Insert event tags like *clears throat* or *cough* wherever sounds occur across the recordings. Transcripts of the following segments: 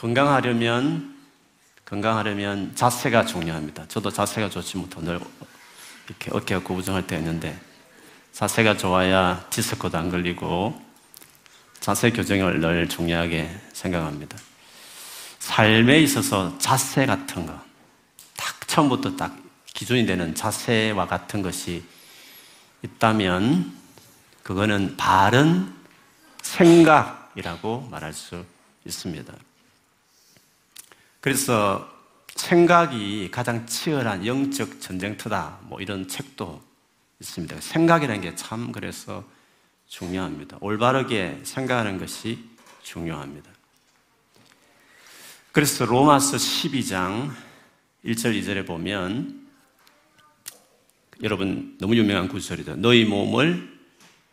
건강하려면 건강하려면 자세가 중요합니다. 저도 자세가 좋지 못해 늘 이렇게 어깨가 구부정할 때 있는데 자세가 좋아야 디스코도 안 걸리고 자세 교정을 늘 중요하게 생각합니다. 삶에 있어서 자세 같은 거, 딱 처음부터 딱 기준이 되는 자세와 같은 것이 있다면 그거는 바른 생각이라고 말할 수 있습니다. 그래서 생각이 가장 치열한 영적 전쟁터다. 뭐 이런 책도 있습니다. 생각이라는 게 참 그래서 중요합니다. 올바르게 생각하는 것이 중요합니다. 그래서 로마서 12장 1절 2절에 보면 여러분 너무 유명한 구절이죠. 너희 몸을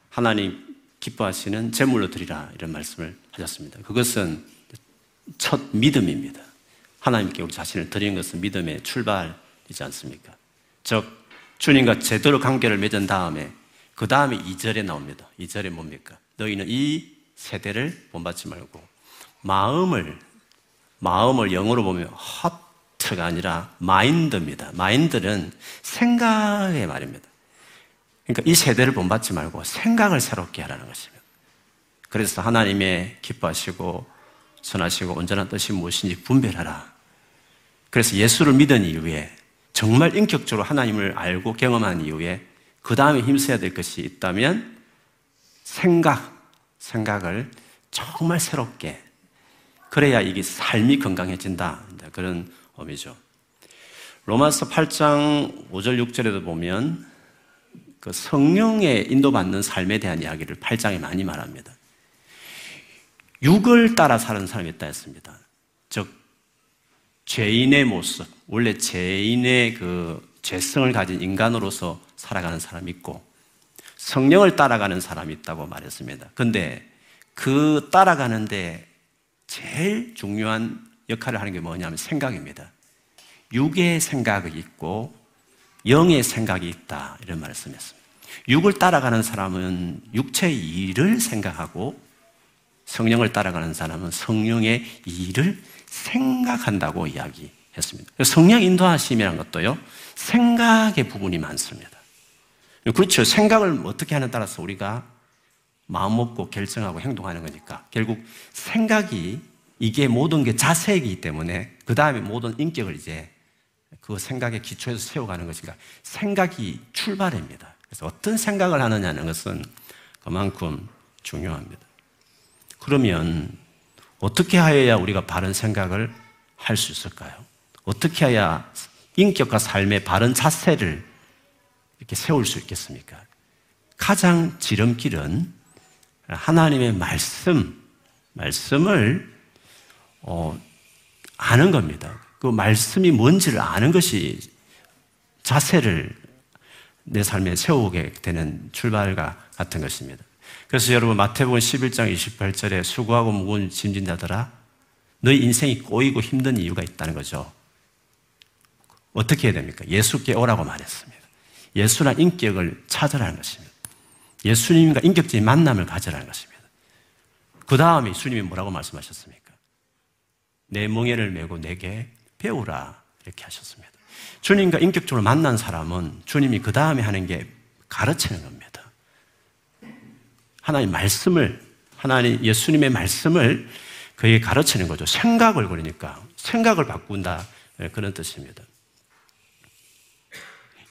하나님 기뻐하시는 제물로 드리라 이런 말씀을 하셨습니다. 그것은 첫 믿음입니다. 하나님께 우리 자신을 드리는 것은 믿음의 출발이지 않습니까? 즉 주님과 제대로 관계를 맺은 다음에 그 다음에 2절에 나옵니다. 2절에 뭡니까? 너희는 이 세대를 본받지 말고 마음을 마음을 영어로 보면 하트가 아니라 마인드입니다. 마인드는 생각의 말입니다. 그러니까 이 세대를 본받지 말고 생각을 새롭게 하라는 것입니다. 그래서 하나님의 기뻐하시고 선하시고 온전한 뜻이 무엇인지 분별하라. 그래서 예수를 믿은 이후에 정말 인격적으로 하나님을 알고 경험한 이후에 그 다음에 힘써야 될 것이 있다면 생각, 생각을 정말 새롭게 그래야 이게 삶이 건강해진다. 그런 의미죠. 로마서 8장 5절 6절에도 보면 그 성령의 인도받는 삶에 대한 이야기를 8장에 많이 말합니다. 육을 따라 사는 사람이 있다 했습니다. 즉, 죄인의 모습, 원래 죄인의 그 죄성을 가진 인간으로서 살아가는 사람이 있고, 성령을 따라가는 사람이 있다고 말했습니다. 근데 그 따라가는데 제일 중요한 역할을 하는 게 뭐냐면 생각입니다. 육의 생각이 있고 영의 생각이 있다. 이런 말씀했습니다. 육을 따라가는 사람은 육체의 일을 생각하고 성령을 따라가는 사람은 성령의 일을 생각한다고 이야기했습니다. 성령 인도하심이라는 것도요, 생각의 부분이 많습니다. 그렇죠. 생각을 어떻게 하는 따라서 우리가 마음 먹고 결정하고 행동하는 거니까 결국 생각이 이게 모든 게 자세이기 때문에 그 다음에 모든 인격을 이제 그 생각의 기초에서 세워가는 것이니까 생각이 출발입니다. 그래서 어떤 생각을 하느냐는 것은 그만큼 중요합니다. 그러면 어떻게 하여야 우리가 바른 생각을 할 수 있을까요? 어떻게 해야 인격과 삶의 바른 자세를 이렇게 세울 수 있겠습니까? 가장 지름길은 하나님의 말씀, 말씀을 어, 아는 겁니다. 그 말씀이 뭔지를 아는 것이 자세를 내 삶에 세우게 되는 출발과 같은 것입니다. 그래서 여러분 마태복음 11장 28절에 수고하고 무거운 짐진 자들아 너희 인생이 꼬이고 힘든 이유가 있다는 거죠. 어떻게 해야 됩니까? 예수께 오라고 말했습니다. 예수란 인격을 찾으라는 것입니다. 예수님과 인격적인 만남을 가져라는 것입니다. 그 다음에 주님이 뭐라고 말씀하셨습니까? 내 멍에를 메고 내게 배우라 이렇게 하셨습니다. 주님과 인격적으로 만난 사람은 주님이 그 다음에 하는 게 가르치는 겁니다. 하나님 말씀을 하나님 예수님의 말씀을 그에게 가르치는 거죠. 생각을 그러니까 생각을 바꾼다 그런 뜻입니다.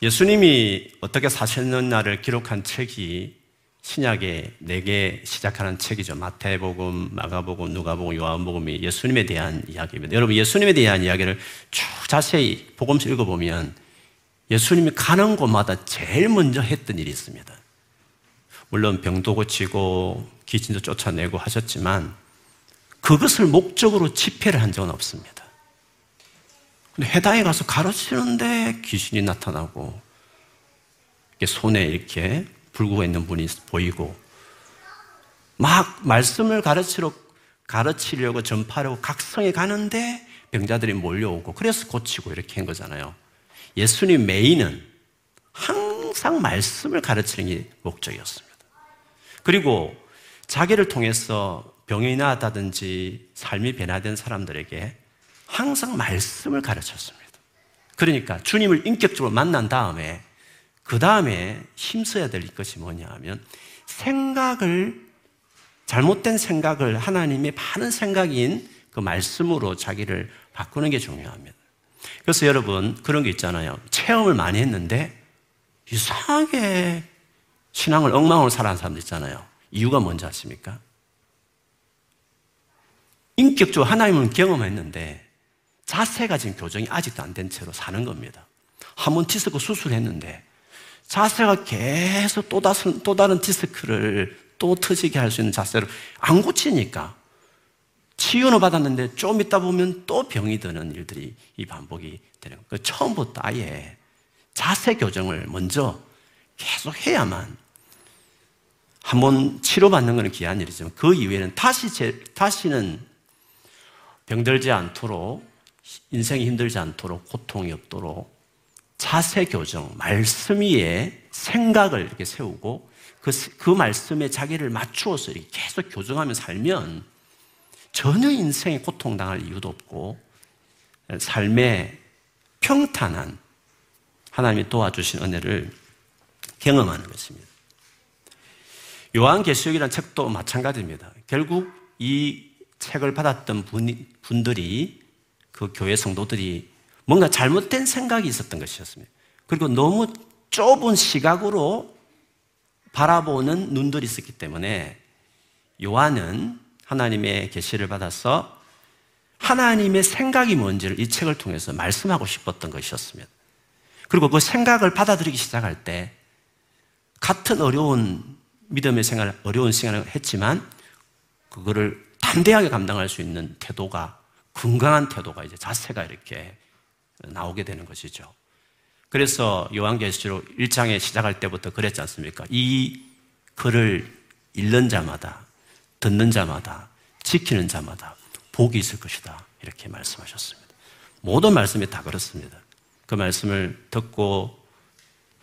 예수님이 어떻게 사셨느냐를 기록한 책이 신약에 네개 시작하는 책이죠. 마태복음, 마가복음, 누가복음, 요한복음이 예수님에 대한 이야기입니다. 여러분 예수님에 대한 이야기를 쭉 자세히 복음서 읽어보면 예수님이 가는 곳마다 제일 먼저 했던 일이 있습니다. 물론 병도 고치고 귀신도 쫓아내고 하셨지만 그것을 목적으로 집회를 한 적은 없습니다. 근데 해당에 가서 가르치는데 귀신이 나타나고 손에 이렇게 불구가 있는 분이 보이고 막 말씀을 가르치러 가르치려고 전파하려고 각성에 가는데 병자들이 몰려오고 그래서 고치고 이렇게 한 거잖아요. 예수님 메인은 항상 말씀을 가르치는 게 목적이었습니다. 그리고 자기를 통해서 병이 나았다든지 삶이 변화된 사람들에게 항상 말씀을 가르쳤습니다. 그러니까 주님을 인격적으로 만난 다음에 그 다음에 힘써야 될 것이 뭐냐 하면 생각을 잘못된 생각을 하나님의 바른 생각인 그 말씀으로 자기를 바꾸는 게 중요합니다. 그래서 여러분 그런 게 있잖아요. 체험을 많이 했는데 이상하게 신앙을 엉망으로 살아가는 사람들 있잖아요. 이유가 뭔지 아십니까? 인격적으로 하나님은 경험했는데 자세가 지금 교정이 아직도 안 된 채로 사는 겁니다. 한 번 디스크 수술했는데 자세가 계속 또 다른, 또 다른 디스크를 또 터지게 할 수 있는 자세로 안 고치니까 치유는 받았는데 좀 있다 보면 또 병이 드는 일들이 이 반복이 되는 거예요. 처음부터 아예 자세 교정을 먼저 계속 해야만 한 번 치료받는 것은 귀한 일이지만 그 이후에는 다시 제, 다시는 병들지 않도록 인생이 힘들지 않도록 고통이 없도록 자세 교정, 말씀 위에 생각을 이렇게 세우고 그, 그 말씀에 자기를 맞추어서 이렇게 계속 교정하며 살면 전혀 인생에 고통당할 이유도 없고 삶의 평탄한 하나님이 도와주신 은혜를 경험하는 것입니다. 요한계시록이라는 책도 마찬가지입니다. 결국 이 책을 받았던 분, 분들이 그 교회 성도들이 뭔가 잘못된 생각이 있었던 것이었습니다. 그리고 너무 좁은 시각으로 바라보는 눈들이 있었기 때문에 요한은 하나님의 계시를 받아서 하나님의 생각이 뭔지를 이 책을 통해서 말씀하고 싶었던 것이었습니다. 그리고 그 생각을 받아들이기 시작할 때 같은 어려운 믿음의 생활, 어려운 생활을 했지만 그거를 담대하게 감당할 수 있는 태도가 건강한 태도가 이제 자세가 이렇게 나오게 되는 것이죠. 그래서 요한계시록 1장에 시작할 때부터 그랬지 않습니까? 이 글을 읽는 자마다, 듣는 자마다, 지키는 자마다 복이 있을 것이다. 이렇게 말씀하셨습니다. 모든 말씀이 다 그렇습니다. 그 말씀을 듣고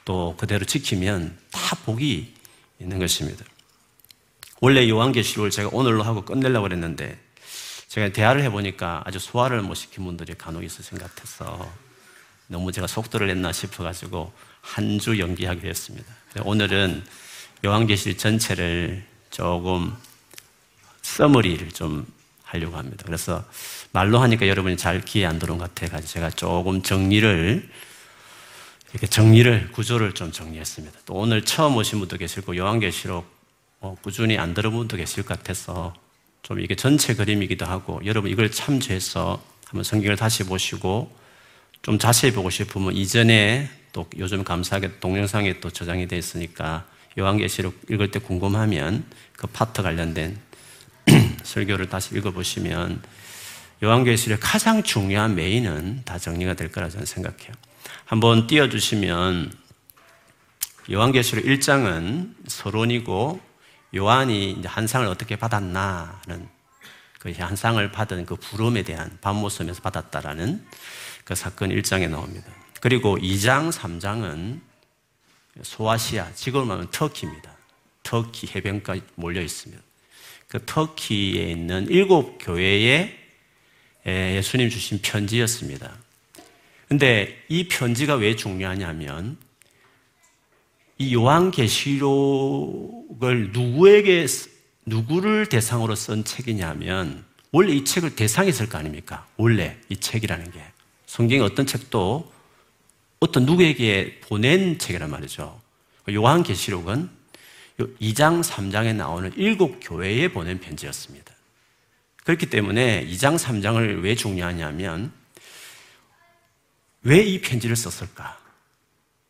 또 그대로 지키면 다 복이 있는 것입니다. 원래 요한계시록을 제가 오늘로 하고 끝내려고 그랬는데 제가 대화를 해보니까 아주 소화를 못 시킨 분들이 간혹 있으신 것 같아서 너무 제가 속도를 냈나 싶어가지고 한 주 연기하기로 했습니다. 오늘은 요한계시 전체를 조금 써머리를 좀 하려고 합니다. 그래서 말로 하니까 여러분이 잘 귀에 안 들어온 것 같아가지고 제가 조금 정리를 이렇게 정리를 구조를 좀 정리했습니다. 또 오늘 처음 오신 분도 계시고 요한계시록 뭐 꾸준히 안 들어본 분도 계실 것 같아서 좀 이게 전체 그림이기도 하고 여러분 이걸 참조해서 한번 성경을 다시 보시고 좀 자세히 보고 싶으면 이전에 또 요즘 감사하게 동영상에 또 저장이 되어 있으니까 요한계시록 읽을 때 궁금하면 그 파트 관련된 *clears throat* 설교를 다시 읽어보시면 요한계시록 가장 중요한 메인은 다 정리가 될 거라 저는 생각해요. 한번 띄워주시면 요한계시록 1장은 서론이고 요한이 한상을 어떻게 받았나는 그 한상을 받은 그 부름에 대한 밤모섬에서 받았다라는 그 사건 1장에 나옵니다. 그리고 2장, 3장은 소아시아, 지금으로 말하면 터키입니다. 터키 해변까지 몰려 있습니다. 그 터키에 있는 일곱 교회에 예수님 주신 편지였습니다. 근데 이 편지가 왜 중요하냐면 이 요한계시록을 누구에게 누구를 대상으로 쓴 책이냐면 원래 이 책을 대상이 있을 거 아닙니까? 원래 이 책이라는 게 성경의 어떤 책도 어떤 누구에게 보낸 책이란 말이죠. 요한계시록은 2장, 3장에 나오는 일곱 교회에 보낸 편지였습니다. 그렇기 때문에 2장, 3장을 왜 중요하냐면 왜 이 편지를 썼을까?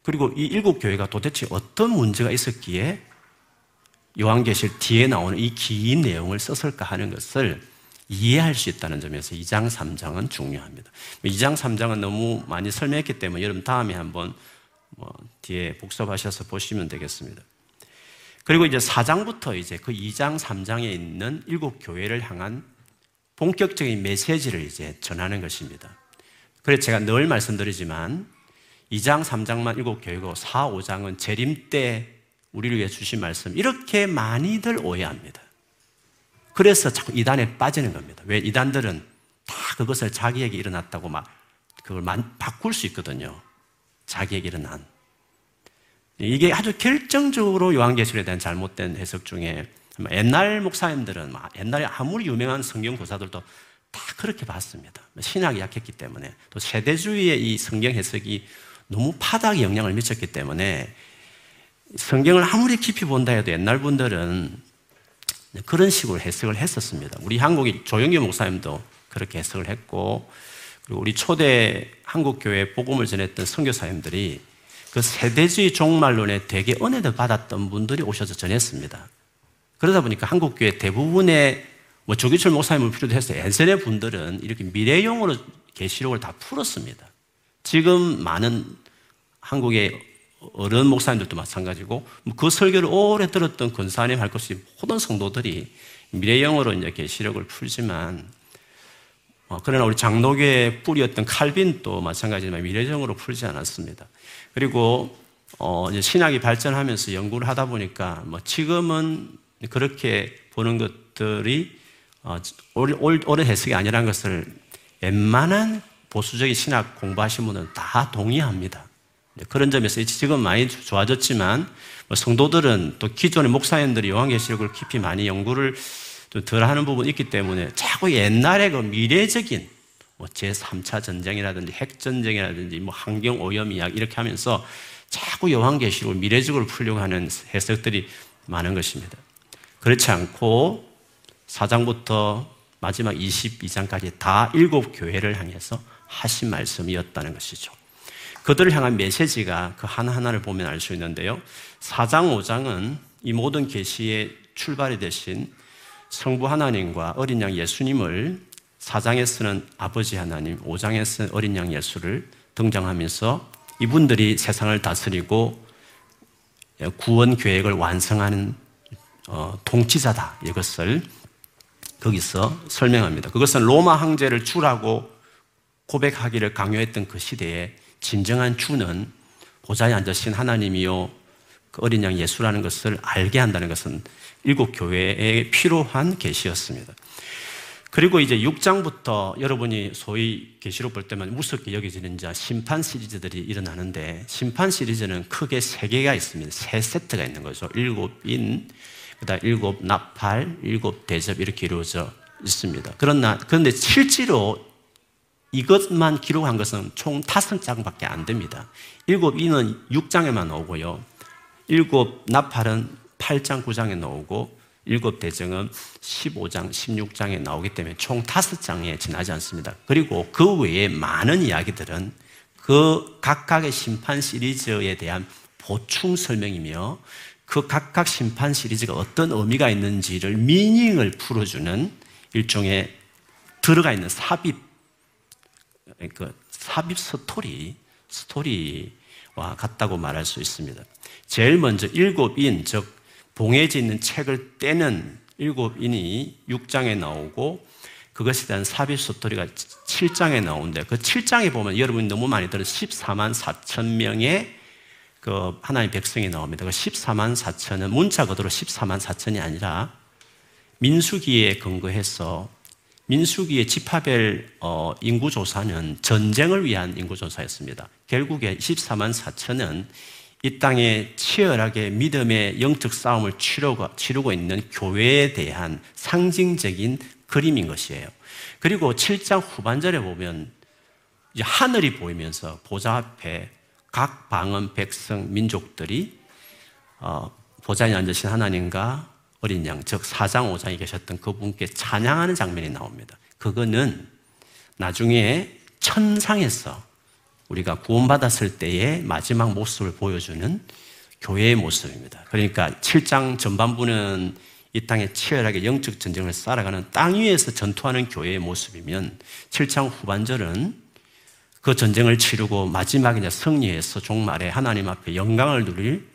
그리고 이 일곱 교회가 도대체 어떤 문제가 있었기에 요한계실 뒤에 나오는 이 긴 내용을 썼을까 하는 것을 이해할 수 있다는 점에서 2장, 3장은 중요합니다. 2장, 3장은 너무 많이 설명했기 때문에 여러분 다음에 한번 뭐 뒤에 복습하셔서 보시면 되겠습니다. 그리고 이제 4장부터 이제 그 2장, 3장에 있는 일곱 교회를 향한 본격적인 메시지를 이제 전하는 것입니다. 그래서 제가 늘 말씀드리지만 2장, 3장만 일곱 교회고 4, 5장은 재림 때 우리를 위해 주신 말씀 이렇게 많이들 오해합니다. 그래서 자꾸 이단에 빠지는 겁니다. 왜 이단들은 다 그것을 자기에게 일어났다고 막 그걸 바꿀 수 있거든요. 자기에게 일어난. 이게 아주 결정적으로 요한계시록에 대한 잘못된 해석 중에 옛날 목사님들은 옛날에 아무리 유명한 성경 교사들도 다 그렇게 봤습니다. 신학이 약했기 때문에 또 세대주의의 이 성경 해석이 너무 파닥에 영향을 미쳤기 때문에 성경을 아무리 깊이 본다 해도 옛날 분들은 그런 식으로 해석을 했었습니다. 우리 한국의 조영규 목사님도 그렇게 해석을 했고, 그리고 우리 초대 한국 교회 복음을 전했던 선교사님들이 그 세대주의 종말론에 되게 은혜를 받았던 분들이 오셔서 전했습니다. 그러다 보니까 한국 교회 대부분의 뭐 조기철 목사님을 필요로 해서 예전의 분들은 이렇게 미래용으로 계시록을 다 풀었습니다. 지금 많은 한국의 어른 목사님들도 마찬가지고 그 설교를 오래 들었던 권사님 할 것이 모든 성도들이 미래형으로 이제 계시록을 풀지만 어, 그러나 우리 장로교의 뿌리였던 칼빈도 마찬가지지만 미래적으로 풀지 않았습니다. 그리고 어, 신학이 발전하면서 연구를 하다 보니까 뭐 지금은 그렇게 보는 것들이 어, 옳은 해석이 아니라는 것을 웬만한 보수적인 신학 공부하신 분은 다 동의합니다. 그런 점에서 지금 많이 좋아졌지만 뭐 성도들은 또 기존의 목사님들이 요한계시록을 깊이 많이 연구를 덜 하는 부분이 있기 때문에 자꾸 옛날의 그 미래적인 뭐 제3차 전쟁이라든지 핵전쟁이라든지 뭐 환경오염 이야기 이렇게 하면서 자꾸 요한계시록을 미래적으로 풀려고 하는 해석들이 많은 것입니다. 그렇지 않고 4장부터 마지막 22장까지 다 일곱 교회를 향해서 하신 말씀이었다는 것이죠. 그들을 향한 메시지가 그 하나하나를 보면 알 수 있는데요. 4장, 5장은 이 모든 계시의 출발이 되신 성부 하나님과 어린 양 예수님을 4장에서는 아버지 하나님, 5장에서는 어린 양 예수를 등장하면서 이분들이 세상을 다스리고 구원 계획을 완성하는 어, 통치자다. 이것을 거기서 설명합니다. 그것은 로마 황제를 주라고 고백하기를 강요했던 그 시대에 진정한 주는 보좌에 앉으신 하나님이요 그 어린 양 예수라는 것을 알게 한다는 것은 일곱 교회에 필요한 계시였습니다. 그리고 이제 6장부터 여러분이 소위 계시록 볼 때만 무섭게 여겨지는 자 심판 시리즈들이 일어나는데 심판 시리즈는 크게 세 개가 있습니다. 세 세트가 있는 거죠. 일곱 인, 그다음 일곱 나팔, 일곱 대접 이렇게 이루어져 있습니다. 그러나 그런데 실제로 이것만 기록한 것은 총 다섯 장밖에 안 됩니다. 일곱 이는 6장에만 나오고요. 일곱 나팔은 8장, 9장에 나오고 일곱 대정은 15장, 16장에 나오기 때문에 총 다섯 장에 지나지 않습니다. 그리고 그 외에 많은 이야기들은 그 각각의 심판 시리즈에 대한 보충 설명이며 그 각각 심판 시리즈가 어떤 의미가 있는지를 meaning을 풀어주는 일종의 들어가 있는 삽입 그 삽입 스토리, 스토리와 같다고 말할 수 있습니다. 제일 먼저 일곱인, 즉, 봉해져 있는 책을 떼는 일곱인이 6장에 나오고 그것에 대한 삽입 스토리가 7장에 나오는데 그 7장에 보면 여러분이 너무 많이 들은 14만 4천 명의 그 하나님 백성이 나옵니다. 그 14만 4천은 문자 그대로 14만 4천이 아니라 민수기에 근거해서 민수기의 지파별 어, 인구 조사는 전쟁을 위한 인구 조사였습니다. 결국에 24만 4천은 이 땅에 치열하게 믿음의 영적 싸움을 치르고 있는 교회에 대한 상징적인 그림인 것이에요. 그리고 7장 후반절에 보면 하늘이 보이면서 보좌 앞에 각 방언, 백성, 민족들이 어, 보좌에 앉으신 하나님과 어린 양, 즉 4장 5장에 계셨던 그분께 찬양하는 장면이 나옵니다. 그거는 나중에 천상에서 우리가 구원받았을 때의 마지막 모습을 보여주는 교회의 모습입니다. 그러니까 7장 전반부는 이 땅에 치열하게 영적 전쟁을 살아가는 땅 위에서 전투하는 교회의 모습이면 7장 후반절은 그 전쟁을 치르고 마지막에 승리해서 종말에 하나님 앞에 영광을 누릴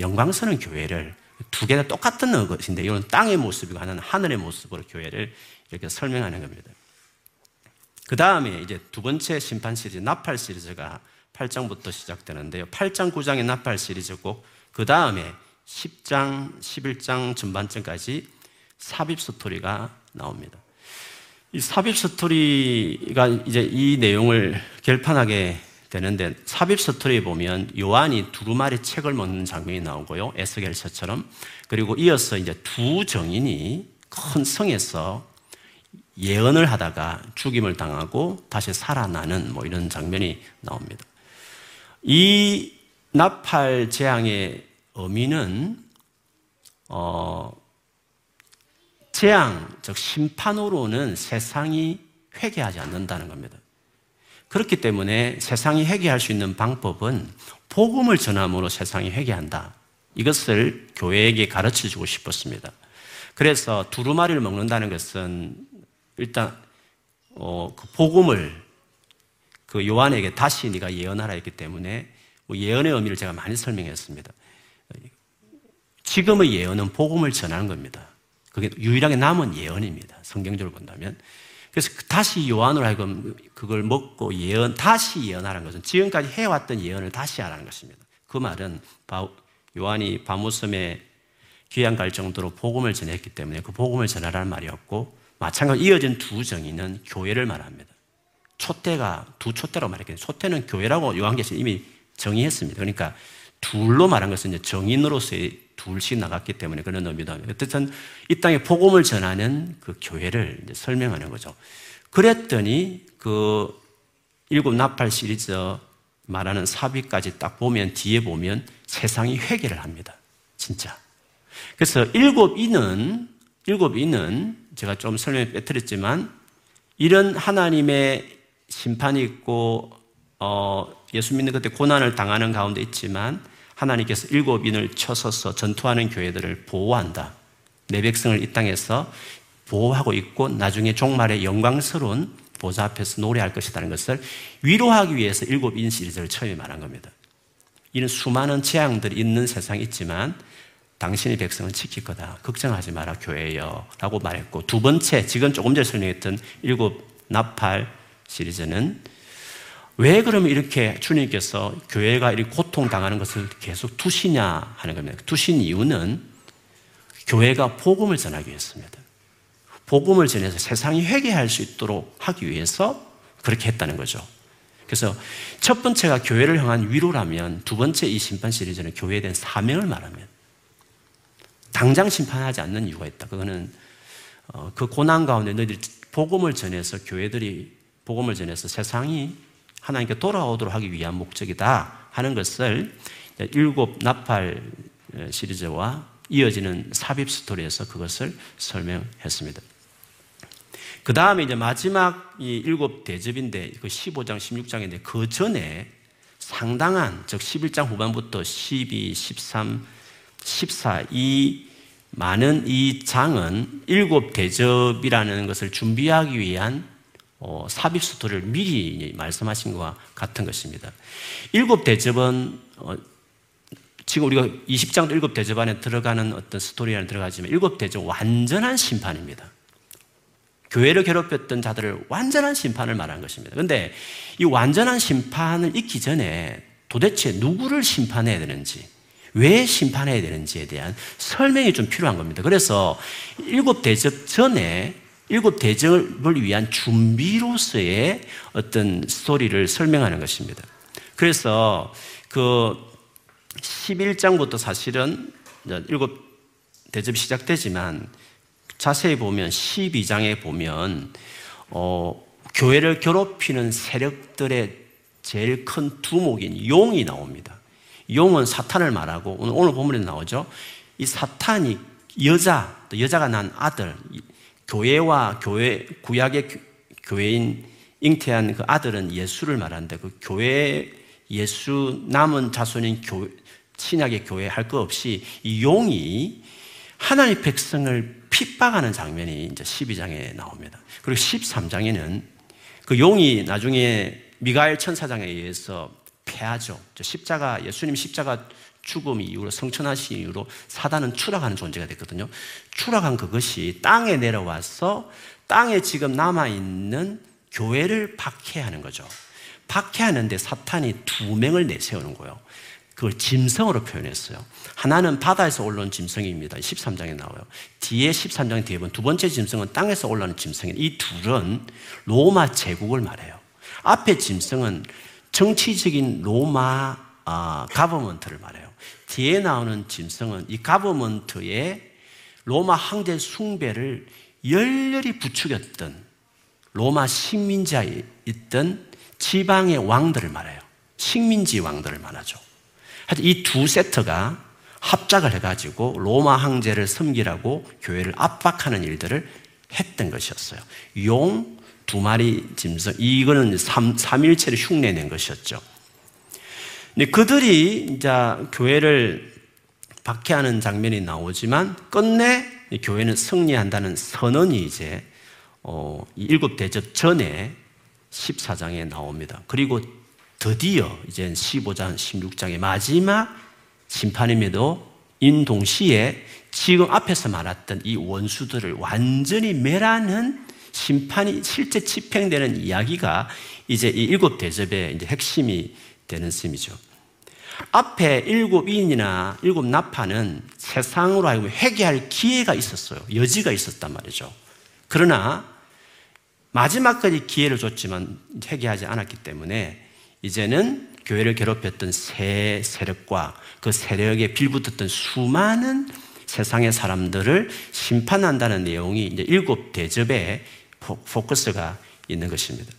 영광스러운 교회를 두 개가 똑같은 것인데 이건 땅의 모습이고 하나는 하늘의 모습으로 교회를 이렇게 설명하는 겁니다. 그 다음에 이제 두 번째 심판 시리즈, 나팔 시리즈가 8장부터 시작되는데요. 8장, 9장의 나팔 시리즈고 그 다음에 10장, 11장 전반전까지 삽입 스토리가 나옵니다. 이 삽입 스토리가 이제 이 내용을 결판하게 되는데 삽입 스토리에 보면 요한이 두루마리 책을 먹는 장면이 나오고요. 에스겔서처럼 그리고 이어서 이제 두 정인이 큰 성에서 예언을 하다가 죽임을 당하고 다시 살아나는 뭐 이런 장면이 나옵니다. 이 나팔 재앙의 의미는 어, 재앙, 즉 심판으로는 세상이 회개하지 않는다는 겁니다. 그렇기 때문에 세상이 회개할 수 있는 방법은 복음을 전함으로 세상이 회개한다. 이것을 교회에게 가르쳐 주고 싶었습니다. 그래서 두루마리를 먹는다는 것은 일단 어, 그 복음을 그 요한에게 다시 네가 예언하라 했기 때문에 뭐 예언의 의미를 제가 많이 설명했습니다. 지금의 예언은 복음을 전하는 겁니다. 그게 유일하게 남은 예언입니다. 성경적으로 본다면. 그래서 다시 요한으로 하여금 그걸 먹고 예언, 다시 예언하라는 것은 지금까지 해왔던 예언을 다시 하라는 것입니다. 그 말은 요한이 바무섬에 귀양 갈 정도로 복음을 전했기 때문에 그 복음을 전하라는 말이었고 마찬가지로 이어진 두 정의는 교회를 말합니다. 초대가 두 초대라고 말했거든요. 초대는 교회라고 요한계시 이미 정의했습니다. 그러니까 둘로 말한 것은 정인으로서의 둘씩 나갔기 때문에 그런 의미도 합니다. 어쨌든 이 땅에 복음을 전하는 그 교회를 설명하는 거죠. 그랬더니 그 일곱 나팔 시리즈 말하는 사비까지 딱 보면 뒤에 보면 세상이 회개를 합니다. 진짜. 그래서 일곱 이는 일곱 이는 제가 좀 설명에 빼뜨렸지만 이런 하나님의 심판이 있고 어, 예수 믿는 그때 고난을 당하는 가운데 있지만 하나님께서 일곱 인을 쳐서서 전투하는 교회들을 보호한다. 내 백성을 이 땅에서 보호하고 있고 나중에 종말의 영광스러운 보좌 앞에서 노래할 것이라는 것을 위로하기 위해서 일곱 인 시리즈를 처음에 말한 겁니다. 이는 수많은 재앙들이 있는 세상이 있지만 당신의 백성은 지킬 거다. 걱정하지 마라, 교회여. 라고 말했고, 두 번째, 지금 조금 전에 설명했던 일곱 나팔 시리즈는 왜 그러면 이렇게 주님께서 교회가 이렇게 고통당하는 것을 계속 두시냐 하는 겁니다. 두신 이유는 교회가 복음을 전하기 위해서입니다. 복음을 전해서 세상이 회개할 수 있도록 하기 위해서 그렇게 했다는 거죠. 그래서 첫 번째가 교회를 향한 위로라면 두 번째 이 심판 시리즈는 교회에 대한 사명을 말하면 당장 심판하지 않는 이유가 있다. 그거는 어, 그 고난 가운데 너희들이 복음을 전해서 교회들이 복음을 전해서 세상이 하나님께 돌아오도록 하기 위한 목적이다 하는 것을 일곱 나팔 시리즈와 이어지는 삽입 스토리에서 그것을 설명했습니다. 그 다음에 이제 마지막 이 일곱 대접인데 그 15장, 16장인데 그 전에 상당한 즉 11장 후반부터 12, 13, 14 이 많은 이 장은 일곱 대접이라는 것을 준비하기 위한 어, 삽입 스토리를 미리 말씀하신 것과 같은 것입니다. 일곱 대접은 어, 지금 우리가 20장도 일곱 대접 안에 들어가는 어떤 스토리 안에 들어가지만 일곱 대접 완전한 심판입니다. 교회를 괴롭혔던 자들을 완전한 심판을 말한 것입니다. 그런데 이 완전한 심판을 잊기 전에 도대체 누구를 심판해야 되는지, 왜 심판해야 되는지에 대한 설명이 좀 필요한 겁니다. 그래서 일곱 대접 전에 일곱 대접을 위한 준비로서의 어떤 스토리를 설명하는 것입니다. 그래서 그 11장부터 사실은 일곱 대접이 시작되지만 자세히 보면 12장에 보면 어, 교회를 괴롭히는 세력들의 제일 큰 두목인 용이 나옵니다. 용은 사탄을 말하고 오늘, 오늘 본문에 나오죠. 이 사탄이 여자, 여자가 난 아들, 교회와 교회 구약의 교회인 잉태한 그 아들은 예수를 말하는데 그 교회 예수 남은 자손인 교, 신약의 교회 할 것 없이 이 용이 하나님 백성을 핍박하는 장면이 이제 12장에 나옵니다. 그리고 13장에는 그 용이 나중에 미가엘 천사장에 의해서 패하죠. 십자가 예수님 십자가 죽음 이후로 성천하신 이후로 사단은 추락하는 존재가 됐거든요. 추락한 그것이 땅에 내려와서 땅에 지금 남아 있는 교회를 박해하는 거죠. 박해하는데 사탄이 두 명을 내세우는 거예요. 그걸 짐승으로 표현했어요. 하나는 바다에서 올라온 짐승입니다. 13장에 나와요. 뒤에 13장 뒤에 본두 번째 짐승은 땅에서 올라오는 짐승입니다. 이 둘은 로마 제국을 말해요. 앞에 짐승은 정치적인 로마 아, 가버먼트를 말해요. 뒤에 나오는 짐승은 이 가버먼트의 로마 황제 숭배를 열렬히 부추겼던 로마 식민지에 있던 지방의 왕들을 말해요. 식민지 왕들을 말하죠. 하여튼 이 두 세트가 합작을 해가지고 로마 황제를 섬기라고 교회를 압박하는 일들을 했던 것이었어요. 용 두 마리 짐승, 이거는 삼, 삼일체를 흉내낸 것이었죠. 그들이 이제 교회를 박해하는 장면이 나오지만 끝내 교회는 승리한다는 선언이 이제 어, 일곱 대접 전에 14장에 나옵니다. 그리고 드디어 이제 15장, 16장의 마지막 심판임에도 인 동시에 지금 앞에서 말했던 이 원수들을 완전히 멸하는 심판이 실제 집행되는 이야기가 이제 이 일곱 대접의 이제 핵심이 되는 셈이죠. 앞에 일곱 인이나 일곱 나파는 세상으로 하여금 회개할 기회가 있었어요. 여지가 있었단 말이죠. 그러나 마지막까지 기회를 줬지만 회개하지 않았기 때문에 이제는 교회를 괴롭혔던 새 세력과 그 세력에 빌붙었던 수많은 세상의 사람들을 심판한다는 내용이 이제 일곱 대접의 포커스가 있는 것입니다.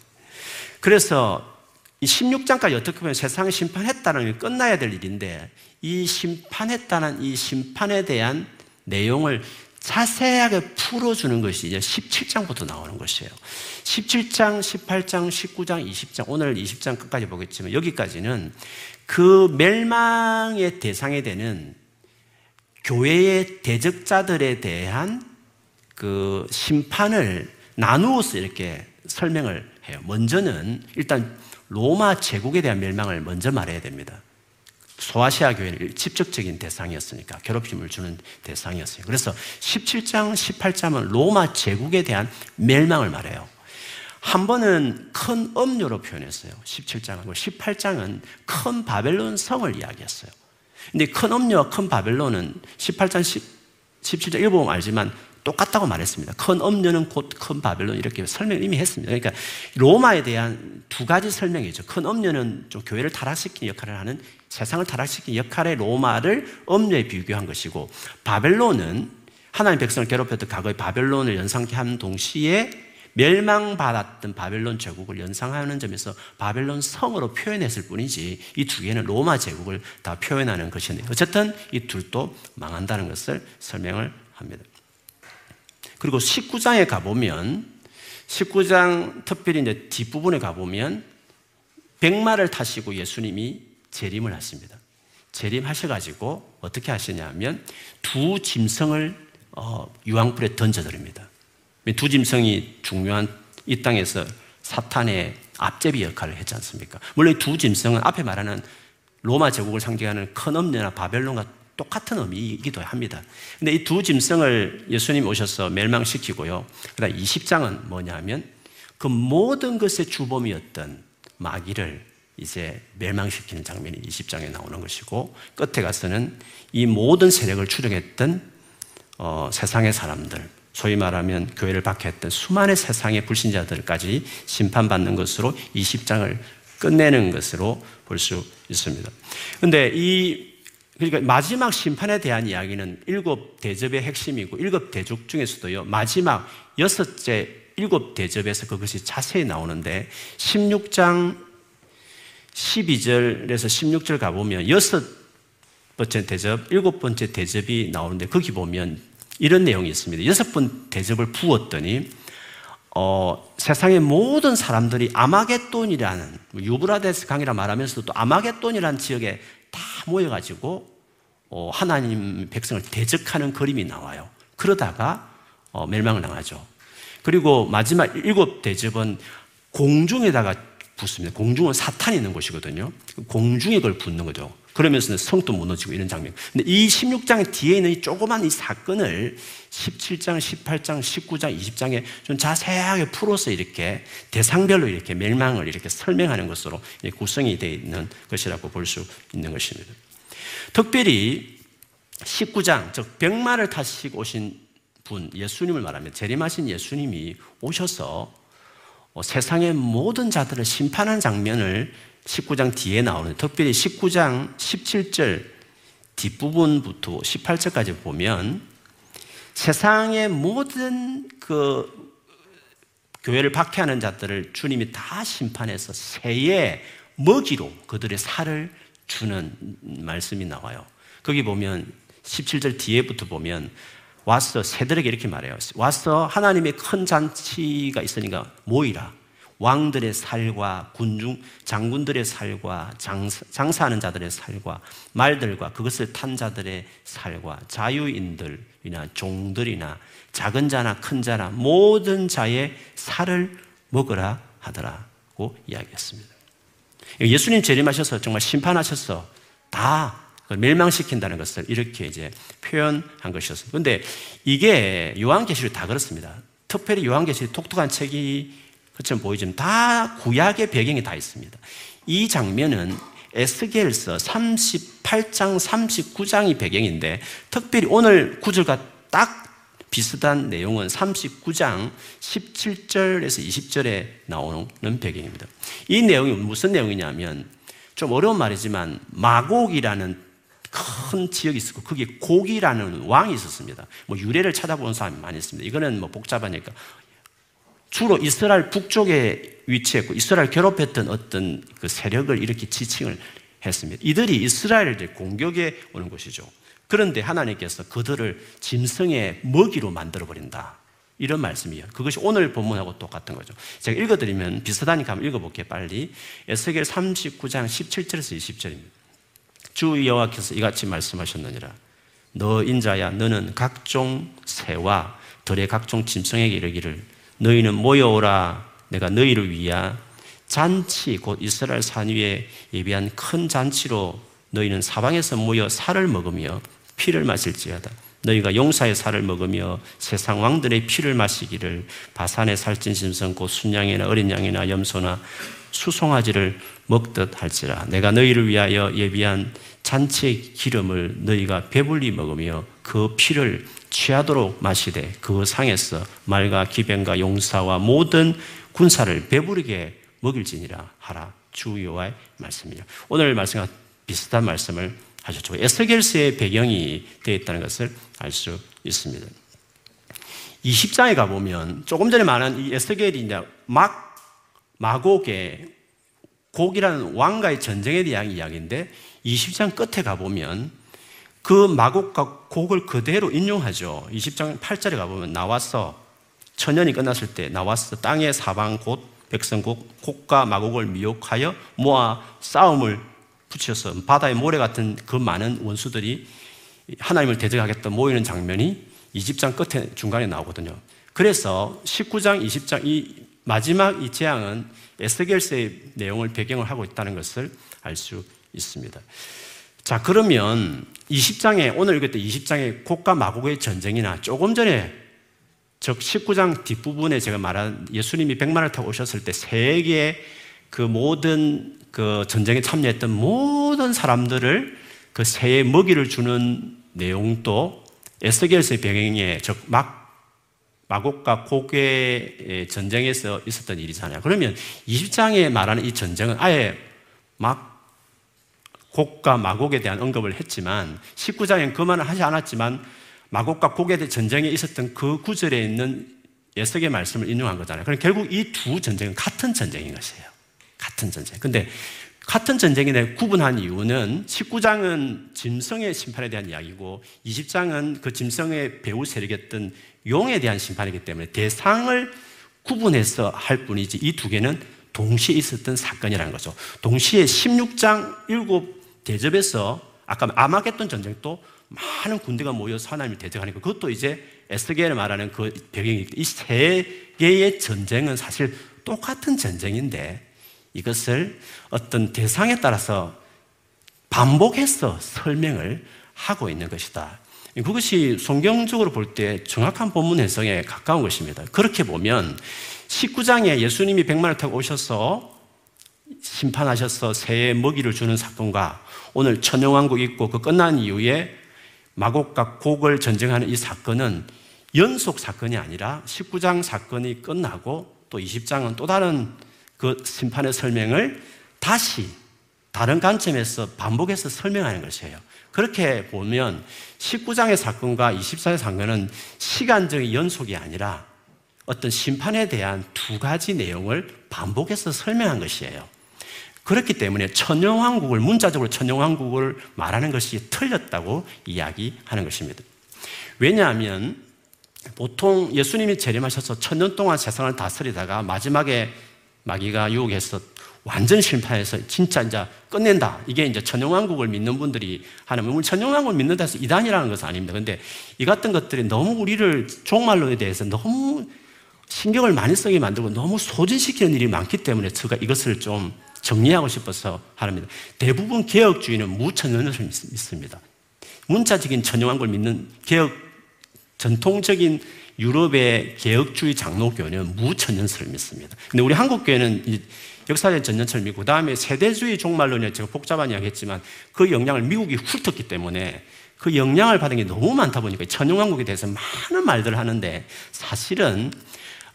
그래서 이 16장까지 어떻게 보면 세상을 심판했다는 게 끝나야 될 일인데 이 심판했다는 이 심판에 대한 내용을 자세하게 풀어주는 것이 이제 17장부터 나오는 것이에요. 17장, 18장, 19장, 20장, 오늘 20장 끝까지 보겠지만 여기까지는 그 멸망의 대상이 되는 교회의 대적자들에 대한 그 심판을 나누어서 이렇게 설명을 해요. 먼저는 일단 로마 제국에 대한 멸망을 먼저 말해야 됩니다. 소아시아 교회는 직접적인 대상이었으니까 괴롭힘을 주는 대상이었어요. 그래서 17장, 18장은 로마 제국에 대한 멸망을 말해요. 한 번은 큰 음료로 표현했어요. 17장은. 18장은 큰 바벨론 성을 이야기했어요. 근데 큰 음료와 큰 바벨론은 18장, 10, 17장 읽어보면 알지만 똑같다고 말했습니다. 큰 음료는 곧 큰 바벨론 이렇게 설명을 이미 했습니다. 그러니까 로마에 대한 두 가지 설명이죠. 큰 음료는 좀 교회를 타락시키는 역할을 하는 세상을 타락시킨 역할의 로마를 음료에 비교한 것이고 바벨론은 하나님 백성을 괴롭혔던 과거의 바벨론을 연상케 한 동시에 멸망받았던 바벨론 제국을 연상하는 점에서 바벨론 성으로 표현했을 뿐이지 이 두 개는 로마 제국을 다 표현하는 것이네요. 어쨌든 이 둘도 망한다는 것을 설명을 합니다. 그리고 19장에 가보면 19장 특별히 이제 뒷부분에 가보면 백마를 타시고 예수님이 재림을 하십니다. 재림하셔가지고 어떻게 하시냐면 두 짐승을 어, 유황불에 던져드립니다. 두 짐승이 중요한 이 땅에서 사탄의 앞제비 역할을 했지 않습니까? 물론 두 짐승은 앞에 말하는 로마 제국을 상징하는 큰 엄녀나 바벨론과 똑같은 의미이기도 합니다. 근데 이 두 짐승을 예수님 오셔서 멸망시키고요. 그다음 20장은 뭐냐면 그 모든 것의 주범이었던 마귀를 이제 멸망시키는 장면이 20장에 나오는 것이고 끝에 가서는 이 모든 세력을 추력했던 어, 세상의 사람들, 소위 말하면 교회를 박해했던 수많은 세상의 불신자들까지 심판받는 것으로 20장을 끝내는 것으로 볼 수 있습니다. 근데 이 그러니까 마지막 심판에 대한 이야기는 일곱 대접의 핵심이고 일곱 대족 중에서도요 마지막 여섯째 일곱 대접에서 그것이 자세히 나오는데 16장 12절에서 16절 가보면 여섯 번째 대접, 일곱 번째 대접이 나오는데 거기 보면 이런 내용이 있습니다. 여섯 번 대접을 부었더니 어, 세상의 모든 사람들이 아마겟돈이라는 뭐 유브라데스 강이라 말하면서도 또 아마겟돈이라는 지역에 다 모여가지고 어, 하나님 백성을 대적하는 그림이 나와요. 그러다가 어, 멸망을 당하죠. 그리고 마지막 일곱 대접은 공중에다가 붙습니다. 공중은 사탄이 있는 곳이거든요. 공중에 그걸 붙는 거죠. 그러면서 성도 무너지고 이런 장면. 근데 이 16장 뒤에 있는 이 조그만 이 사건을 17장, 18장, 19장, 20장에 좀 자세하게 풀어서 이렇게 대상별로 이렇게 멸망을 이렇게 설명하는 것으로 구성이 되어 있는 것이라고 볼 수 있는 것입니다. 특별히 19장, 즉, 백마를 타시고 오신 분, 예수님을 말하면 재림하신 예수님이 오셔서 어, 세상의 모든 자들을 심판하는 장면을 19장 뒤에 나오는, 특별히 19장 17절 뒷부분부터 18절까지 보면 세상의 모든 그 교회를 박해하는 자들을 주님이 다 심판해서 새의 먹이로 그들의 살을 주는 말씀이 나와요. 거기 보면 17절 뒤에부터 보면 와서 새들에게 이렇게 말해요. 와서 하나님의 큰 잔치가 있으니까 모이라. 왕들의 살과 군중, 장군들의 살과 장사, 장사 하는 자들의 살과 말들과 그것을 탄 자들의 살과 자유인들이나 종들이나 작은 자나 큰 자나 모든 자의 살을 먹으라 하더라고 이야기했습니다. 예수님 재림하셔서 정말 심판하셔서 다 멸망시킨다는 것을 이렇게 이제 표현한 것이었어요. 그런데 이게 요한계시록 다 그렇습니다. 특별히 요한계시록 독특한 책이 그처럼 보이지만 다 구약의 배경이 다 있습니다. 이 장면은 에스겔서 38장, 39장이 배경인데 특별히 오늘 구절과 딱 비슷한 내용은 39장 17절에서 20절에 나오는 배경입니다. 이 내용이 무슨 내용이냐면 좀 어려운 말이지만 마곡이라는 큰 지역이 있었고 거기에 고기라는 왕이 있었습니다. 뭐 유래를 찾아본 사람이 많이 있습니다. 이거는 뭐 복잡하니까 주로 이스라엘 북쪽에 위치했고 이스라엘 괴롭혔던 어떤 그 세력을 이렇게 지칭을 했습니다. 이들이 이스라엘을 공격해 오는 것이죠. 그런데 하나님께서 그들을 짐승의 먹이로 만들어 버린다. 이런 말씀이에요. 그것이 오늘 본문하고 똑같은 거죠. 제가 읽어드리면 비슷하니까 한번 읽어볼게요, 빨리. 에스겔 39장 17절에서 20절입니다. 주 여호와께서 이같이 말씀하셨느니라. 너 인자야, 너는 각종 새와 들의 각종 짐승에게 이르기를 너희는 모여오라. 내가 너희를 위한 잔치, 곧 이스라엘 산 위에 예비한 큰 잔치로 너희는 사방에서 모여 살을 먹으며 피를 마실지어다. 너희가 용사의 살을 먹으며 세상 왕들의 피를 마시기를 바산의 살찐 짐승 곧 순양이나 어린 양이나 염소나 수송아지를 먹듯 할지라 내가 너희를 위하여 예비한 잔치의 기름을 너희가 배불리 먹으며 그 피를 취하도록 마시되 그 상에서 말과 기병과 용사와 모든 군사를 배부르게 먹일지니라 하라 주 여호와의 말씀이요 오늘 말씀과 비슷한 말씀을 하셨죠. 에스겔서의 배경이 되어 있다는 것을 알 수 있습니다. 20장에 가보면 조금 전에 말한 이 에스겔이 이제 막 마곡의 곡이라는 왕과의 전쟁에 대한 이야기인데 20장 끝에 가보면 그 마곡과 곡을 그대로 인용하죠. 20장 8절에 가보면 나와서 천년이 끝났을 때 나와서 땅의 사방 곧 백성 곡, 곡과 마곡을 미혹하여 모아 싸움을 붙여서 바다의 모래 같은 그 많은 원수들이 하나님을 대적하겠다 모이는 장면이 20장 끝에 중간에 나오거든요. 그래서 19장, 20장 이 마지막 이 재앙은 에스겔서의 내용을 배경을 하고 있다는 것을 알 수 있습니다. 자, 그러면 20장에, 오늘 읽었던 20장의 곡과 마곡의 전쟁이나 조금 전에 즉 19장 뒷부분에 제가 말한 예수님이 백마를 타고 오셨을 때 세계 그 모든 그 전쟁에 참여했던 모든 사람들을 그 새의 먹이를 주는 내용도 에스겔서의 배경에 즉 막, 마곡과 고괴의 전쟁에서 있었던 일이잖아요. 그러면 20장에 말하는 이 전쟁은 아예 막 곡과 마곡에 대한 언급을 했지만 19장엔 그 말을 하지 않았지만 마곡과 곡에 전쟁에 있었던 그 구절에 있는 예석의 말씀을 인용한 거잖아요. 그럼 결국 이 두 전쟁은 같은 전쟁인 것이에요. 같은 전쟁. 근데 같은 전쟁에 대해 구분한 이유는 19장은 짐승의 심판에 대한 이야기고 20장은 그 짐승의 배후 세력이었던 용에 대한 심판이기 때문에 대상을 구분해서 할 뿐이지 이 두 개는 동시에 있었던 사건이라는 거죠. 동시에 16장 7 대접에서 아까 아마겟돈 전쟁도 많은 군대가 모여서 하나님을 대적하니까 그것도 이제 에스겔을 말하는 그 배경이 이 세 개의 전쟁은 사실 똑같은 전쟁인데 이것을 어떤 대상에 따라서 반복해서 설명을 하고 있는 것이다. 그것이 성경적으로 볼 때 정확한 본문 해석에 가까운 것입니다. 그렇게 보면 19장에 예수님이 백마를 타고 오셔서 심판하셔서 새에 먹이를 주는 사건과 오늘 천영왕국 있고 그 끝난 이후에 마곡과 곡을 전쟁하는 이 사건은 연속 사건이 아니라 19장 사건이 끝나고 또 20장은 또 다른 그 심판의 설명을 다시 다른 관점에서 반복해서 설명하는 것이에요. 그렇게 보면 19장의 사건과 24의 사건은 시간적인 연속이 아니라 어떤 심판에 대한 두 가지 내용을 반복해서 설명한 것이에요. 그렇기 때문에 천영왕국을 문자적으로 천영왕국을 말하는 것이 틀렸다고 이야기하는 것입니다. 왜냐하면 보통 예수님이 재림하셔서 천년 동안 세상을 다스리다가 마지막에 마귀가 유혹해서 완전 실패해서 진짜 이제 끝낸다. 이게 이제 천영왕국을 믿는 분들이 하는, 물 천영왕국을 믿는다 해서 이단이라는 것은 아닙니다. 근데 이 같은 것들이 너무 우리를 종말론에 대해서 너무 신경을 많이 쓰게 만들고 너무 소진시키는 일이 많기 때문에 제가 이것을 좀 정리하고 싶어서 하랍니다. 대부분 개혁주의는 무천년을 믿습니다. 문자적인 천영왕국을 믿는 개혁, 전통적인 유럽의 개혁주의 장로교는 무천년설을 믿습니다. 근데 우리 한국 교회는 역사적 전년설을 믿고, 그 다음에 세대주의 종말론에 제가 복잡한 이야기 했지만 그 영향을 미국이 훑었기 때문에 그 영향을 받은 게 너무 많다 보니까 천년왕국에 대해서 많은 말들을 하는데 사실은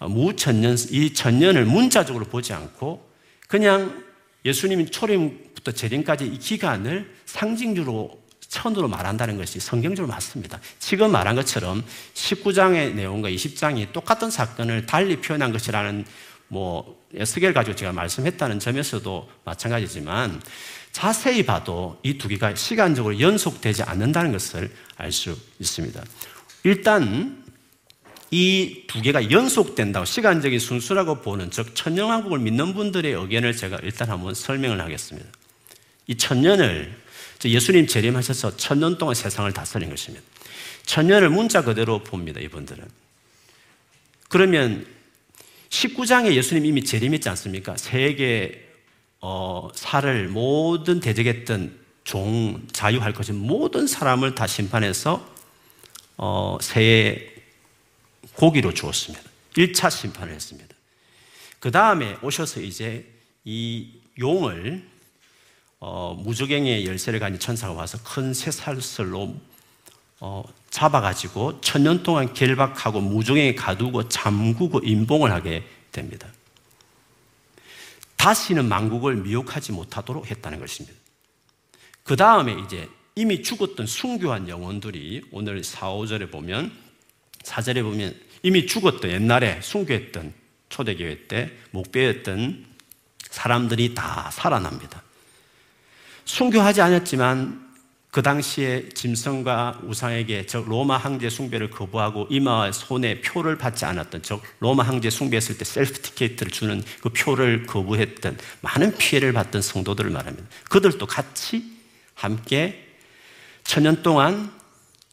무천년, 이 천년을 문자적으로 보지 않고 그냥 예수님이 초림부터 재림까지 이 기간을 상징주로 천으로 말한다는 것이 성경적으로 맞습니다. 지금 말한 것처럼 19장의 내용과 20장이 똑같은 사건을 달리 표현한 것이라는 뭐 에스겔 가지고 제가 말씀했다는 점에서도 마찬가지지만 자세히 봐도 이 두 개가 시간적으로 연속되지 않는다는 것을 알 수 있습니다. 일단 이 두 개가 연속된다고 시간적인 순수라고 보는 즉 천년왕국을 믿는 분들의 의견을 제가 일단 한번 설명을 하겠습니다. 이 천년을 예수님 재림하셔서 천년 동안 세상을 다스린 것입니다. 천년을 문자 그대로 봅니다, 이분들은. 그러면 19장에 예수님 이미 재림했지 않습니까? 세계 어, 살을 모든 대적했던 종, 자유할 것인 모든 사람을 다 심판해서 어, 새해 고기로 주었습니다. 1차 심판을 했습니다. 그 다음에 오셔서 이제 이 용을 어, 무적행의 열쇠를 가진 천사가 와서 큰 쇠살슬로 어, 잡아가지고 천년 동안 결박하고 무종행에 가두고 잠그고 임봉을 하게 됩니다. 다시는 망국을 미혹하지 못하도록 했다는 것입니다. 그 다음에 이제 이미 죽었던 순교한 영혼들이 오늘 4, 5절에 보면 4절에 보면 이미 죽었던 옛날에 순교했던 초대교회 때 목배였던 사람들이 다 살아납니다. 순교하지 않았지만 그 당시에 짐승과 우상에게 즉 로마 황제 숭배를 거부하고 이마와 손에 표를 받지 않았던 즉 로마 황제 숭배했을 때 셀프 티켓을 주는 그 표를 거부했던 많은 피해를 받던 성도들을 말합니다. 그들도 같이 함께 천년 동안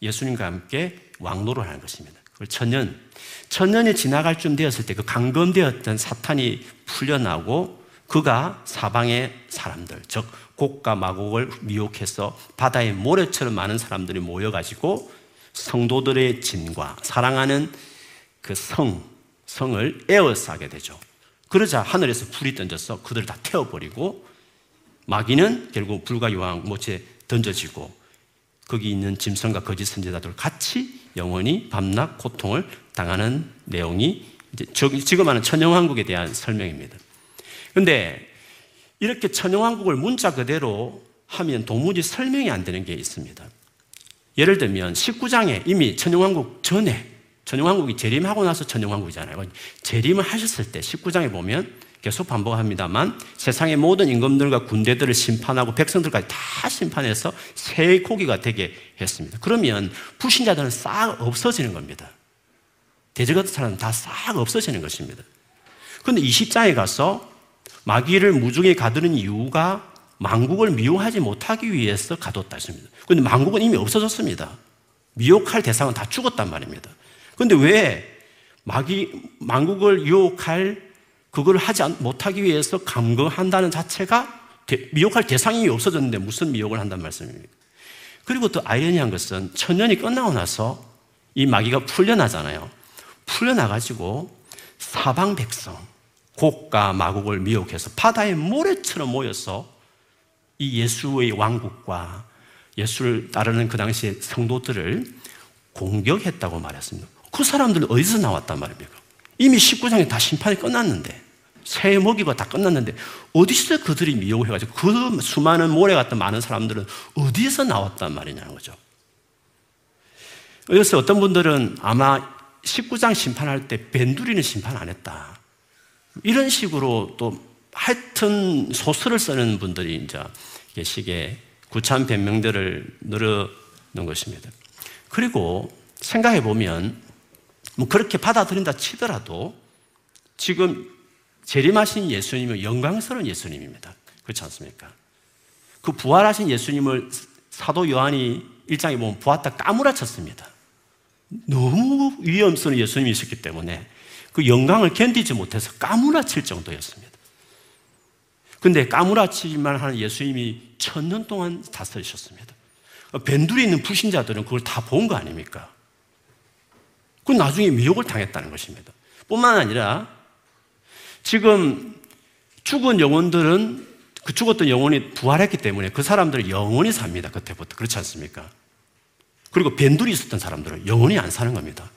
예수님과 함께 왕노를 하는 것입니다. 그걸 천년 천년이 지나갈 쯤 되었을 때 그 강건되었던 사탄이 풀려나고 그가 사방의 사람들 즉 곡과 마곡을 미혹해서 바다의 모래처럼 많은 사람들이 모여가지고 성도들의 진과 사랑하는 그 성, 성을 에워싸게 되죠. 그러자 하늘에서 불이 던져서 그들을 다 태워버리고 마귀는 결국 불과 요한 못에 던져지고 거기 있는 짐승과 거짓 선지자들 같이 영원히 밤낮 고통을 당하는 내용이 지금 하는 천영왕국에 대한 설명입니다. 그런데 이렇게 천영왕국을 문자 그대로 하면 도무지 설명이 안 되는 게 있습니다. 예를 들면 19장에 이미 천영왕국 전에 천영왕국이 재림하고 나서 천영왕국이잖아요. 재림을 하셨을 때 19장에 보면 계속 반복합니다만 세상의 모든 임금들과 군대들을 심판하고 백성들까지 다 심판해서 새 고기가 되게 했습니다. 그러면 불신자들은 싹 없어지는 겁니다. 대적 같은 사람은 다 싹 없어지는 것입니다. 그런데 20장에 가서 마귀를 무중에 가두는 이유가 망국을 미용하지 못하기 위해서 가뒀다 했습니다. 그런데 망국은 이미 없어졌습니다. 미혹할 대상은 다 죽었단 말입니다. 그런데 왜 마귀, 망국을 유혹할 그걸 하지 못하기 위해서 감금한다는 자체가 미혹할 대상이 없어졌는데 무슨 미혹을 한단 말씀입니까? 그리고 또 아이러니한 것은 천년이 끝나고 나서 이 마귀가 풀려나잖아요. 풀려나가지고 사방 백성, 곡과 마곡을 미혹해서 바다의 모래처럼 모여서 이 예수의 왕국과 예수를 따르는 그 당시의 성도들을 공격했다고 말했습니다. 그 사람들은 어디서 나왔단 말입니까? 이미 19장에 다 심판이 끝났는데 새 먹이가 다 끝났는데 어디서 그들이 미혹을 해가지고 그 수많은 모래 같은 많은 사람들은 어디서 나왔단 말이냐는 거죠. 그래서 어떤 분들은 아마 19장 심판할 때 벤두리는 심판 안 했다. 이런 식으로 또 하여튼 소설을 쓰는 분들이 이제 계시게 구참 변명들을 늘어놓은 것입니다. 그리고 생각해 보면 뭐 그렇게 받아들인다 치더라도 지금 재림하신 예수님은 영광스러운 예수님입니다. 그렇지 않습니까? 그 부활하신 예수님을 사도 요한이 일장에 보면 보았다 까무라쳤습니다. 너무 위험스러운 예수님이셨기 때문에 그 영광을 견디지 못해서 까무라칠 정도였습니다. 근데 까무라치기만 하는 예수님이 천년 동안 다스리셨습니다. 벤둘에 있는 불신자들은 그걸 다 본 거 아닙니까? 그 나중에 미혹을 당했다는 것입니다. 뿐만 아니라 지금 죽은 영혼들은 그 죽었던 영혼이 부활했기 때문에 그 사람들은 영원히 삽니다. 그때부터. 그렇지 않습니까? 그리고 벤둘이 있었던 사람들은 영원히 안 사는 겁니다.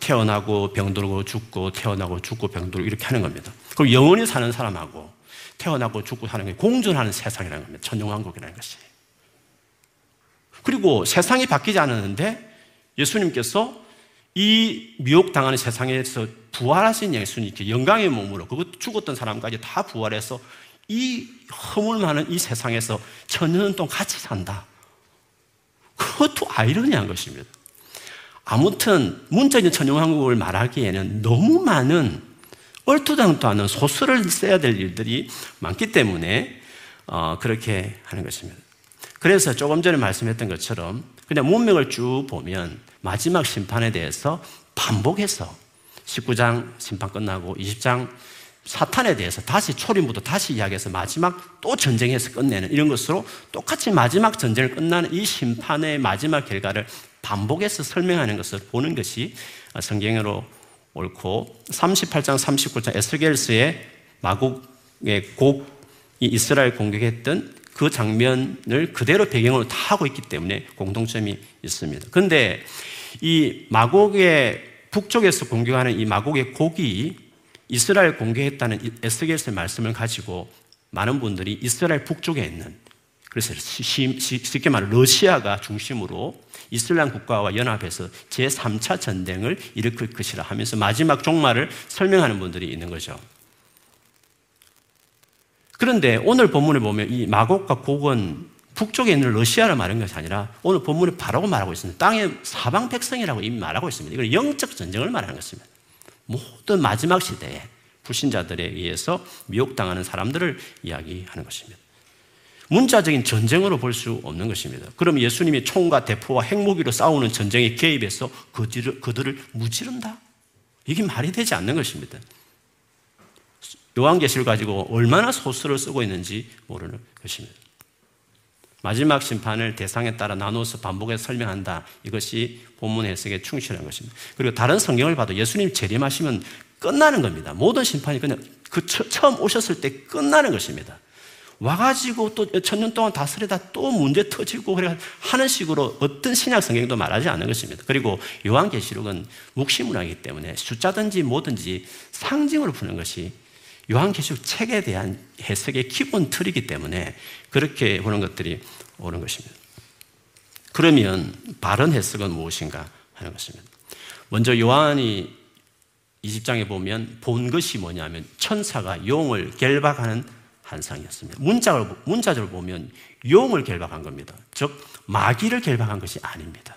태어나고 병들고 죽고 태어나고 죽고 병들고 이렇게 하는 겁니다. 그럼 영원히 사는 사람하고 태어나고 죽고 사는 게 공존하는 세상이라는 겁니다. 천용왕국이라는 것이. 그리고 세상이 바뀌지 않았는데 예수님께서 이 미혹당하는 세상에서 부활하신 예수님께 영광의 몸으로 그 죽었던 사람까지 다 부활해서 이 허물 많은 이 세상에서 천년 동안 같이 산다. 그것도 아이러니한 것입니다. 아무튼 문자적인 천연왕국을 말하기에는 너무 많은 얼토당도 않은 소설을 써야 될 일들이 많기 때문에 어, 그렇게 하는 것입니다. 그래서 조금 전에 말씀했던 것처럼 그냥 문맥을 쭉 보면 마지막 심판에 대해서 반복해서 19장 심판 끝나고 20장 사탄에 대해서 다시 초림부터 다시 이야기해서 마지막 또 전쟁에서 끝내는 이런 것으로 똑같이 마지막 전쟁을 끝나는 이 심판의 마지막 결과를 반복해서 설명하는 것을 보는 것이 성경으로 옳고 38장 39장 에스겔스의 마곡의 곡이 이스라엘 공격했던 그 장면을 그대로 배경으로 다 하고 있기 때문에 공통점이 있습니다. 그런데 이 마곡의 북쪽에서 공격하는 이 마곡의 곡이 이스라엘 공격했다는 에스겔스의 말씀을 가지고 많은 분들이 이스라엘 북쪽에 있는 그래서 쉽게 말해 러시아가 중심으로 이슬람 국가와 연합해서 제3차 전쟁을 일으킬 것이라 하면서 마지막 종말을 설명하는 분들이 있는 거죠. 그런데 오늘 본문에 보면 이 마곡과 곡은 북쪽에 있는 러시아를 말하는 것이 아니라 오늘 본문에 바라고 말하고 있습니다. 땅의 사방 백성이라고 이미 말하고 있습니다. 이건 영적 전쟁을 말하는 것입니다. 모든 마지막 시대에 불신자들에 의해서 미혹당하는 사람들을 이야기하는 것입니다. 문자적인 전쟁으로 볼 수 없는 것입니다. 그럼 예수님이 총과 대포와 핵무기로 싸우는 전쟁에 개입해서 그들을, 그들을 무찌른다? 이게 말이 되지 않는 것입니다. 요한계시를 가지고 얼마나 소설을 쓰고 있는지 모르는 것입니다. 마지막 심판을 대상에 따라 나누어서 반복해서 설명한다. 이것이 본문 해석에 충실한 것입니다. 그리고 다른 성경을 봐도 예수님 재림하시면 끝나는 겁니다. 모든 심판이 그냥 그 처 음 오셨을 때 끝나는 것입니다. 와가지고 또 천년 동안 다스리다 또 문제 터지고 그래 하는 식으로 어떤 신약 성경도 말하지 않는 것입니다. 그리고 요한계시록은 묵시문화이기 때문에 숫자든지 뭐든지 상징으로 푸는 것이 요한계시록 책에 대한 해석의 기본 틀이기 때문에 그렇게 보는 것들이 옳은 것입니다. 그러면 바른 해석은 무엇인가 하는 것입니다. 먼저 요한이 20장에 보면 본 것이 뭐냐면 천사가 용을 결박하는 한상이었습니다. 문자를, 문자적으로 보면 용을 결박한 겁니다. 즉, 마귀를 결박한 것이 아닙니다.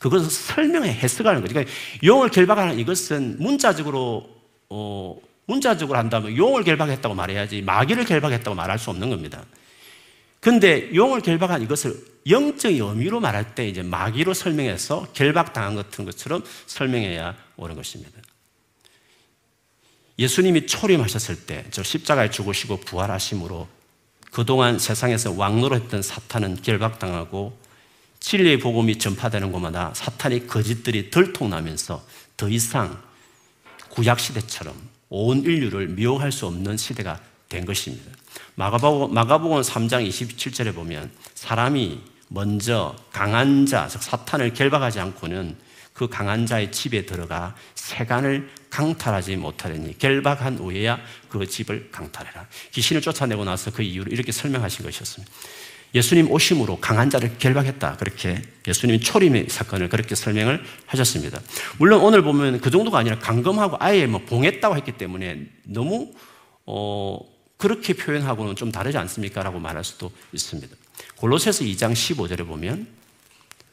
그것을 설명해 해석하는 거죠. 그러니까 용을 결박하는 이것은 문자적으로, 어, 문자적으로 한다면 용을 결박했다고 말해야지 마귀를 결박했다고 말할 수 없는 겁니다. 근데 용을 결박한 이것을 영적인 의미로 말할 때 이제 마귀로 설명해서 결박당한 같은 것처럼 설명해야 옳은 것입니다. 예수님이 초림하셨을 때 저 십자가에 죽으시고 부활하심으로 그동안 세상에서 왕노릇했던 사탄은 결박당하고 진리의 복음이 전파되는 곳마다 사탄의 거짓들이 들통나면서 더 이상 구약시대처럼 온 인류를 미혹할 수 없는 시대가 된 것입니다. 마가복음 3장 27절에 보면 사람이 먼저 강한 자, 즉 사탄을 결박하지 않고는 그 강한 자의 집에 들어가 세간을 강탈하지 못하려니 결박한 후에야 그 집을 강탈해라. 귀신을 쫓아내고 나서 그 이유를 이렇게 설명하신 것이었습니다. 예수님 오심으로 강한 자를 결박했다. 그렇게 예수님이 초림의 사건을 그렇게 설명을 하셨습니다. 물론 오늘 보면 그 정도가 아니라 강금하고 아예 뭐 봉했다고 했기 때문에 너무 어 그렇게 표현하고는 좀 다르지 않습니까? 라고 말할 수도 있습니다. 골로새서 2장 15절에 보면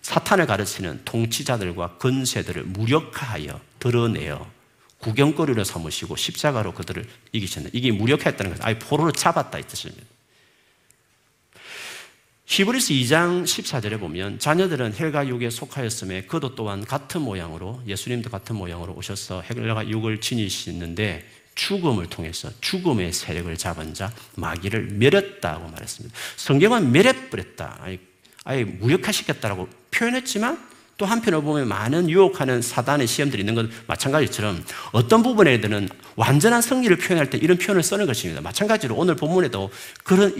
사탄을 가르치는 통치자들과 근세들을 무력화하여 드러내어 구경거리로 삼으시고 십자가로 그들을 이기셨네. 이게 무력화했다는 것은 아예 포로로 잡았다 이 뜻입니다. 히브리스 2장 14절에 보면 자녀들은 헬과 육에 속하였음에 그도 또한 같은 모양으로 예수님도 같은 모양으로 오셔서 헬과 육을 지니시는데 죽음을 통해서 죽음의 세력을 잡은 자 마귀를 멸했다고 말했습니다. 성경은 멸해버렸다. 아예 무력화시켰다라고 표현했지만 또 한편으로 보면 많은 유혹하는 사단의 시험들이 있는 것 마찬가지처럼 어떤 부분에 들은 완전한 승리를 표현할 때 이런 표현을 쓰는 것입니다. 마찬가지로 오늘 본문에도 그런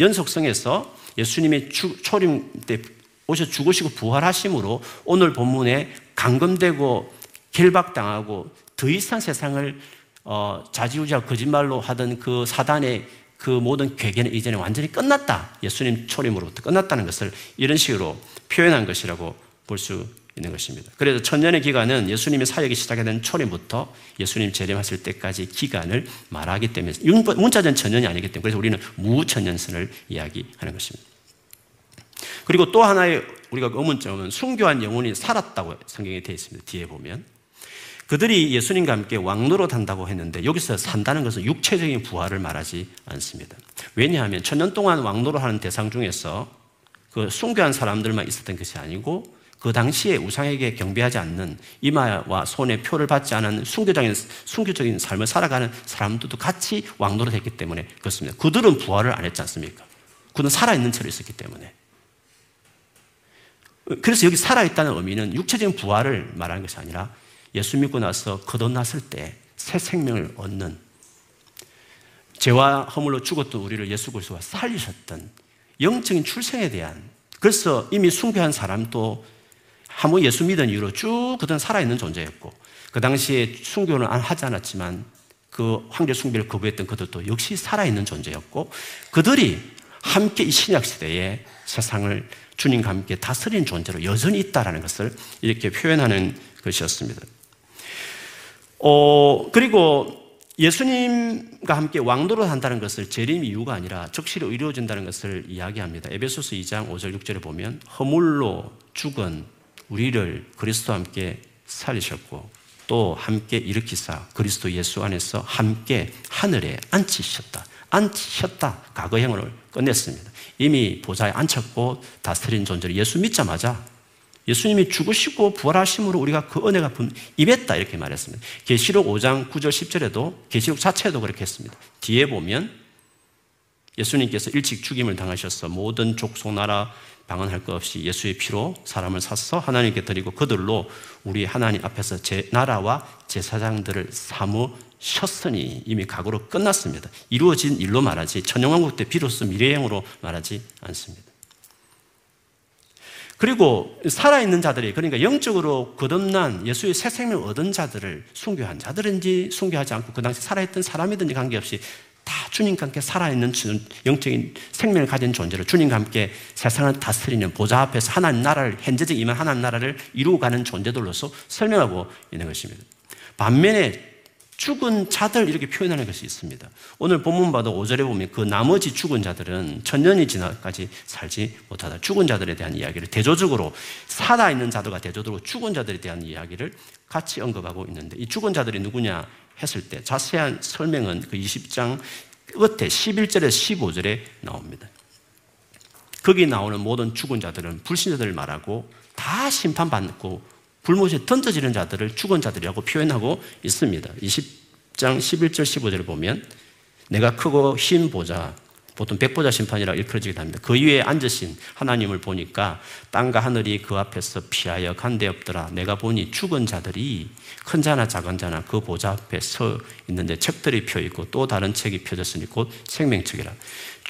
연속성에서 예수님의 초림 때 오셔 죽으시고 부활하심으로 오늘 본문에 감금되고 결박당하고 더 이상 세상을 어, 자지우지하고 거짓말로 하던 그 사단의 그 모든 괴계는 이제는 완전히 끝났다. 예수님 초림으로부터 끝났다는 것을 이런 식으로 표현한 것이라고 볼 수 있는 것입니다. 그래서 천년의 기간은 예수님의 사역이 시작된 초림부터 예수님 재림하실 때까지 기간을 말하기 때문에 문자전 천년이 아니기 때문에 그래서 우리는 무천년선을 이야기하는 것입니다. 그리고 또 하나의 우리가 의문점은 순교한 영혼이 살았다고 성경에 되어 있습니다. 뒤에 보면 그들이 예수님과 함께 왕노릇 한다고 했는데 여기서 산다는 것은 육체적인 부활을 말하지 않습니다. 왜냐하면 천년 동안 왕노릇 하는 대상 중에서 그 순교한 사람들만 있었던 것이 아니고 그 당시에 우상에게 경배하지 않는 이마와 손에 표를 받지 않은 순교적인, 순교적인 삶을 살아가는 사람들도 같이 왕노릇 했기 때문에 그렇습니다. 그들은 부활을 안 했지 않습니까? 그는 살아있는 채로 있었기 때문에. 그래서 여기 살아있다는 의미는 육체적인 부활을 말하는 것이 아니라 예수 믿고 나서 거듭났을 때 새 생명을 얻는 죄와 허물로 죽었던 우리를 예수 그리스도가 살리셨던 영적인 출생에 대한 그래서 이미 숭배한 사람도 한번 예수 믿은 이후로 쭉 그동안 살아있는 존재였고 그 당시에 순교는 하지 않았지만 그 황제 숭배를 거부했던 그들도 역시 살아있는 존재였고 그들이 함께 이 신약 시대에 세상을 주님과 함께 다스리는 존재로 여전히 있다라는 것을 이렇게 표현하는 것이었습니다. 어, 그리고 예수님과 함께 왕도로 한다는 것을 재림 이유가 아니라 적시로 이루어진다는 것을 이야기합니다. 에베소서 2장 5절 6절에 보면 허물로 죽은 우리를 그리스도와 함께 살리셨고 또 함께 일으키사 그리스도 예수 안에서 함께 하늘에 앉히셨다. 앉히셨다. 과거형을 끝냈습니다. 이미 보좌에 앉혔고 다스린 존재로 예수 믿자마자 예수님이 죽으시고 부활하심으로 우리가 그 은혜가 임했다 이렇게 말했습니다. 계시록 5장 9절 10절에도 계시록 자체도 그렇게 했습니다. 뒤에 보면 예수님께서 일찍 죽임을 당하셔서 모든 족속 나라 방언할 것 없이 예수의 피로 사람을 샀어 하나님께 드리고 그들로 우리 하나님 앞에서 제 나라와 제사장들을 사무셨으니 이미 각오로 끝났습니다. 이루어진 일로 말하지 천영왕국 때 비로소 미래형으로 말하지 않습니다. 그리고 살아있는 자들이 그러니까 영적으로 거듭난 예수의 새 생명을 얻은 자들을 순교한 자들인지 순교하지 않고 그 당시 살아있던 사람이든지 관계없이 다 주님과 함께 살아있는 영적인 생명을 가진 존재로 주님과 함께 세상을 다스리는 보좌 앞에서 하나님 나라를 현재적 임한 하나님 나라를 이루어가는 존재들로서 설명하고 있는 것입니다. 반면에 죽은 자들 이렇게 표현하는 것이 있습니다. 오늘 본문 봐도 5절에 보면 그 나머지 죽은 자들은 천년이 지나까지 살지 못하다. 죽은 자들에 대한 이야기를 대조적으로 살아있는 자들과 대조적으로 죽은 자들에 대한 이야기를 같이 언급하고 있는데 이 죽은 자들이 누구냐 했을 때 자세한 설명은 그 20장 끝에 11절에 15절에 나옵니다. 거기 나오는 모든 죽은 자들은 불신자들을 말하고 다 심판받고 불못에 던져지는 자들을 죽은 자들이라고 표현하고 있습니다. 20장 11절 15절을 보면 내가 크고 흰 보좌 보통 백보자 심판이라 일컬어지기도 합니다. 그 위에 앉으신 하나님을 보니까 땅과 하늘이 그 앞에서 피하여 간데 없더라. 내가 보니 죽은 자들이 큰 자나 작은 자나 그 보좌 앞에 서 있는데 책들이 펴 있고 또 다른 책이 펴졌으니 곧 생명책이라.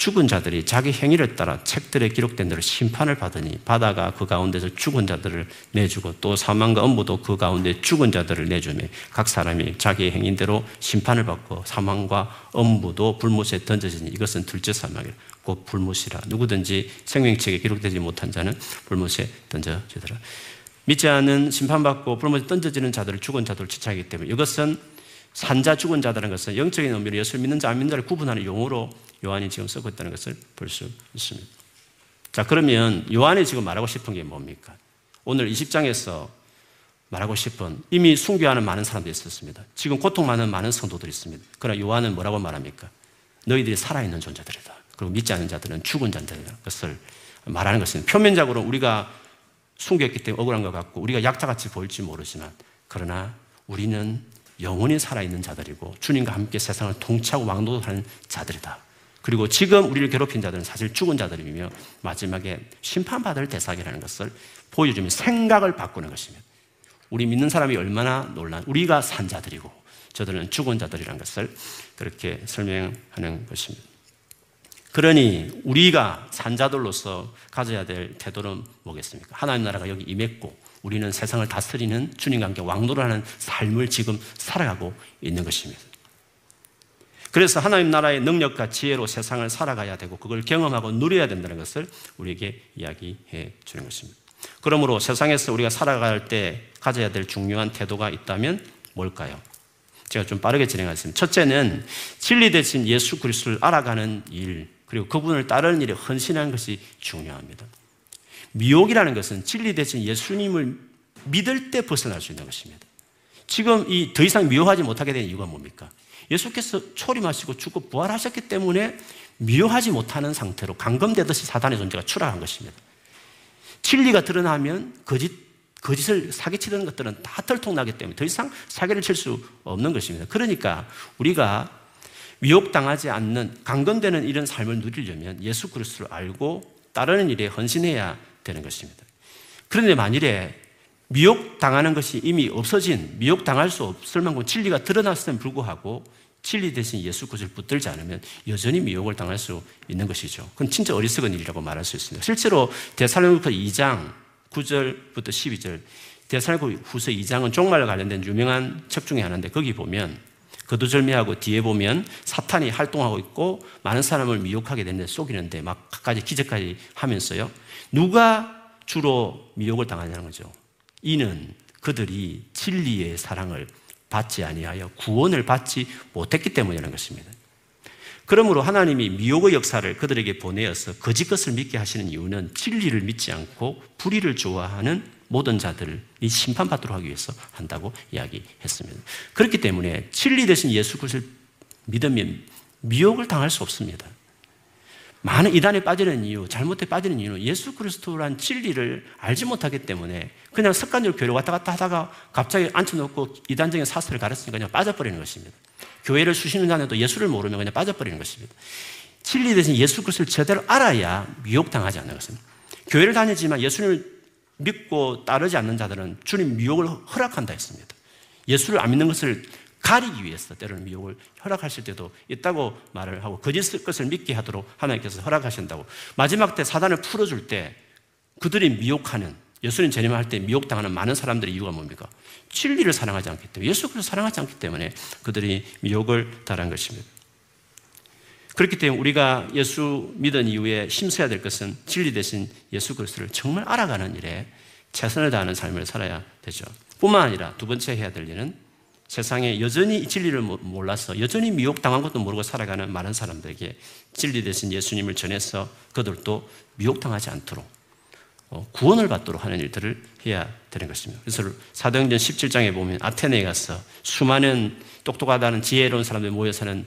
죽은 자들이 자기 행위를 따라 책들에 기록된 대로 심판을 받으니 바다가 그 가운데서 죽은 자들을 내주고 또 사망과 업무도 그 가운데 죽은 자들을 내주며 각 사람이 자기 행위대로 심판을 받고 사망과 업무도 불못에 던져지니 이것은 둘째 사망이라. 곧 불못이라. 누구든지 생명책에 기록되지 못한 자는 불못에 던져지더라. 믿지 않은 심판받고 불못에 던져지는 자들을 죽은 자들을 지칭하기 때문에 이것은 산자 죽은 자들은 것은 영적인 의미로 예수를 믿는 자, 안 믿는 자를 구분하는 용어로 요한이 지금 쓰고 있다는 것을 볼 수 있습니다. 자, 그러면 요한이 지금 말하고 싶은 게 뭡니까? 오늘 20장에서 말하고 싶은 이미 순교하는 많은 사람들이 있었습니다. 지금 고통 많은 많은 성도들이 있습니다. 그러나 요한은 뭐라고 말합니까? 너희들이 살아있는 존재들이다. 그리고 믿지 않는 자들은 죽은 자들이다. 그것을 말하는 것은 표면적으로 우리가 순교했기 때문에 억울한 것 같고 우리가 약자같이 보일지 모르지만 그러나 우리는 영원히 살아있는 자들이고 주님과 함께 세상을 통치하고 왕도하는 자들이다. 그리고 지금 우리를 괴롭힌 자들은 사실 죽은 자들이며 마지막에 심판받을 대상이라는 것을 보여주면 생각을 바꾸는 것입니다. 우리 믿는 사람이 얼마나 놀란, 우리가 산 자들이고 저들은 죽은 자들이라는 것을 그렇게 설명하는 것입니다. 그러니 우리가 산 자들로서 가져야 될 태도는 뭐겠습니까? 하나님 나라가 여기 임했고 우리는 세상을 다스리는 주님과 함께 하는 삶을 지금 살아가고 있는 것입니다. 그래서 하나님 나라의 능력과 지혜로 세상을 살아가야 되고 그걸 경험하고 누려야 된다는 것을 우리에게 이야기해 주는 것입니다. 그러므로 세상에서 우리가 살아갈 때 가져야 될 중요한 태도가 있다면 뭘까요? 제가 좀 빠르게 진행하겠습니다. 첫째는 진리 대신 예수 그리스도를 알아가는 일, 그리고 그분을 따르는 일에 헌신하는 것이 중요합니다. 미혹이라는 것은 진리 대신 예수님을 믿을 때 벗어날 수 있는 것입니다. 지금 이 더 이상 미워하지 못하게 된 이유가 뭡니까? 예수께서 초림하시고 죽고 부활하셨기 때문에 미워하지 못하는 상태로 감금되듯이 사단의 존재가 추락한 것입니다. 진리가 드러나면 거짓, 거짓을 사기치던 것들은 다 털통나기 때문에 더 이상 사기를 칠 수 없는 것입니다. 그러니까 우리가 미혹당하지 않는 강건되는 이런 삶을 누리려면 예수 그리스도를 알고 따르는 일에 헌신해야 되는 것입니다. 그런데 만일에 미혹당하는 것이 이미 없어진 미혹당할 수 없을 만큼 진리가 드러났음에 불구하고 진리 대신 예수 그리스도를 붙들지 않으면 여전히 미혹을 당할 수 있는 것이죠. 그건 진짜 어리석은 일이라고 말할 수 있습니다. 실제로 데살로니가 2장 9절부터 12절 데살로니가 후서 2장은 종말과 관련된 유명한 책 중에 하나인데 거기 보면 거두절미하고 뒤에 보면 사탄이 활동하고 있고 많은 사람을 미혹하게 되는데 속이는데 막 갖가지 기적까지 하면서요. 누가 주로 미혹을 당하냐는 거죠. 이는 그들이 진리의 사랑을 받지 아니하여 구원을 받지 못했기 때문이라는 것입니다. 그러므로 하나님이 미혹의 역사를 그들에게 보내어서 거짓 것을 믿게 하시는 이유는 진리를 믿지 않고 불의를 좋아하는 모든 자들이 심판받도록 하기 위해서 한다고 이야기했습니다. 그렇기 때문에 진리 대신 예수 그리스도를 믿으면 미혹을 당할 수 없습니다. 많은 이단에 빠지는 이유, 잘못에 빠지는 이유는 예수 그리스도란 진리를 알지 못하기 때문에 그냥 습관적으로 교회를 왔다 갔다 하다가 갑자기 앉혀놓고 이단적인 사설을 가르치니까 그냥 빠져버리는 것입니다. 교회를 년 다녀도 예수를 모르면 그냥 빠져버리는 것입니다. 진리 대신 예수 그리스도를 제대로 알아야 미혹당하지 않는 것입니다. 교회를 다니지만 예수님을 믿고 따르지 않는 자들은 주님 미혹을 허락한다 했습니다. 예수를 안 믿는 것을 가리기 위해서 때로는 미혹을 허락하실 때도 있다고 말을 하고 거짓 것을 믿게 하도록 하나님께서 허락하신다고 마지막 때 사단을 풀어줄 때 그들이 미혹하는 예수님 재림할 때 미혹당하는 많은 사람들의 이유가 뭡니까? 진리를 사랑하지 않기 때문에 예수 그리스도 사랑하지 않기 때문에 그들이 미혹을 당한 것입니다. 그렇기 때문에 우리가 예수 믿은 이후에 힘써야 될 것은 진리 대신 예수 그리스도를 정말 알아가는 일에 최선을 다하는 삶을 살아야 되죠. 뿐만 아니라 두 번째 해야 될 일은 세상에 여전히 진리를 몰라서 여전히 미혹당한 것도 모르고 살아가는 많은 사람들에게 진리 대신 예수님을 전해서 그들도 미혹당하지 않도록 어, 구원을 받도록 하는 일들을 해야 되는 것입니다. 그래서 사도행전 17장에 보면 아테네에 가서 수많은 똑똑하다는 지혜로운 사람들이 모여 사는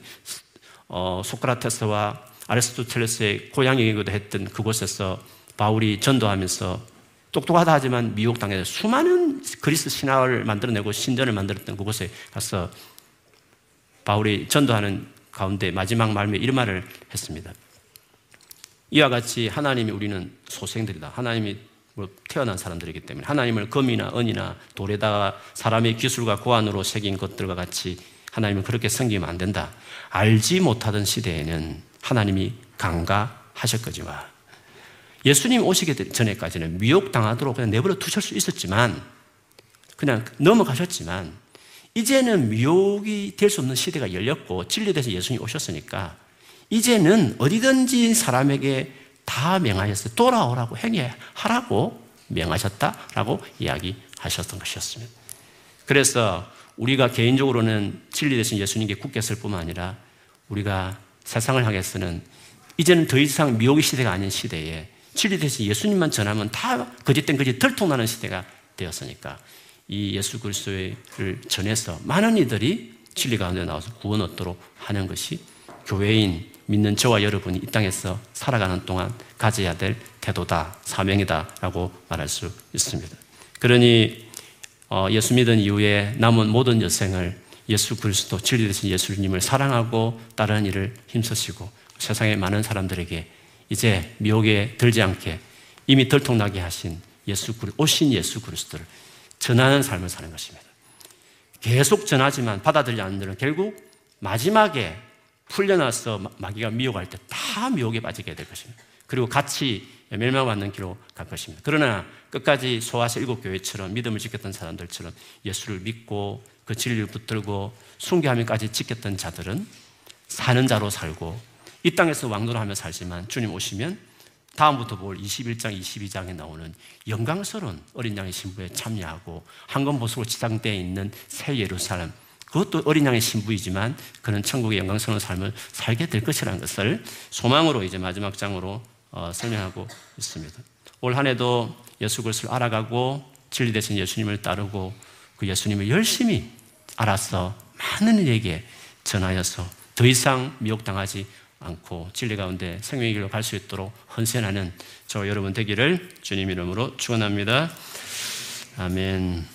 어, 소크라테스와 아리스토텔레스의 고향이기도 했던 그곳에서 바울이 전도하면서 똑똑하다 하지만 미혹당해서 수많은 그리스 신화를 만들어내고 신전을 만들었던 그곳에 가서 바울이 전도하는 가운데 마지막 말에 이런 말을 했습니다. 이와 같이 하나님이 우리는 소생들이다. 하나님이 뭐 태어난 사람들이기 때문에 하나님을 금이나 은이나 돌에다가 사람의 기술과 고안으로 새긴 것들과 같이 하나님을 그렇게 섬기면 안 된다. 알지 못하던 시대에는 하나님이 강가하셨거지만 예수님 오시기 전에까지는 미혹당하도록 그냥 내버려 두실 수 있었지만 그냥 넘어가셨지만 이제는 미혹이 될 수 없는 시대가 열렸고 진리돼서 예수님이 오셨으니까 이제는 어디든지 사람에게 다 명하셨어요. 돌아오라고 행해하라고 명하셨다라고 이야기하셨던 것이었습니다. 그래서 우리가 개인적으로는 진리 대신 예수님께 굳게 쓸 뿐만 아니라 우리가 세상을 향해서는 이제는 더 이상 미혹의 시대가 아닌 시대에 진리 대신 예수님만 전하면 다 거짓된 거짓 들통나는 시대가 되었으니까 이 예수 그리스도를 전해서 많은 이들이 진리 가운데 나와서 구원 얻도록 하는 것이 교회인 믿는 저와 여러분이 이 땅에서 살아가는 동안 가져야 될 태도다, 사명이다라고 말할 수 있습니다. 그러니 어, 예수 믿은 이후에 남은 모든 여생을 예수 그리스도 진리 되신 예수님을 사랑하고 따르는 일을 힘쓰시고 세상의 많은 사람들에게 이제 미혹에 들지 않게 이미 덜통나게 하신 예수 오신 예수 그리스도를 전하는 삶을 사는 것입니다. 계속 전하지만 받아들이지 않는 들은 결국 마지막에 풀려나서 마귀가 미혹할 때 다 미혹에 빠지게 될 것입니다. 그리고 같이 멸망받는 길로 갈 것입니다. 그러나 끝까지 소아시 일곱 교회처럼 믿음을 지켰던 사람들처럼 예수를 믿고 그 진리를 붙들고 순교하면까지 지켰던 자들은 사는 자로 살고 이 땅에서 왕노하며 살지만 주님 오시면 다음부터 볼 21장, 22장에 나오는 영광스러운 어린 양의 신부에 참여하고 황금 보석으로 지장되어 있는 새 예루살렘 그것도 어린 양의 신부이지만 그는 천국의 영광스러운 삶을 살게 될 것이라는 것을 소망으로 이제 마지막 장으로 어, 설명하고 있습니다. 올 한 해도 예수 그리스도를 알아가고 진리 되신 예수님을 따르고 그 예수님을 열심히 알아서 많은 이에게 전하여서 더 이상 미혹당하지 않고 진리 가운데 생명의 길로 갈 수 있도록 헌신하는 저 여러분 되기를 주님 이름으로 축원합니다. 아멘.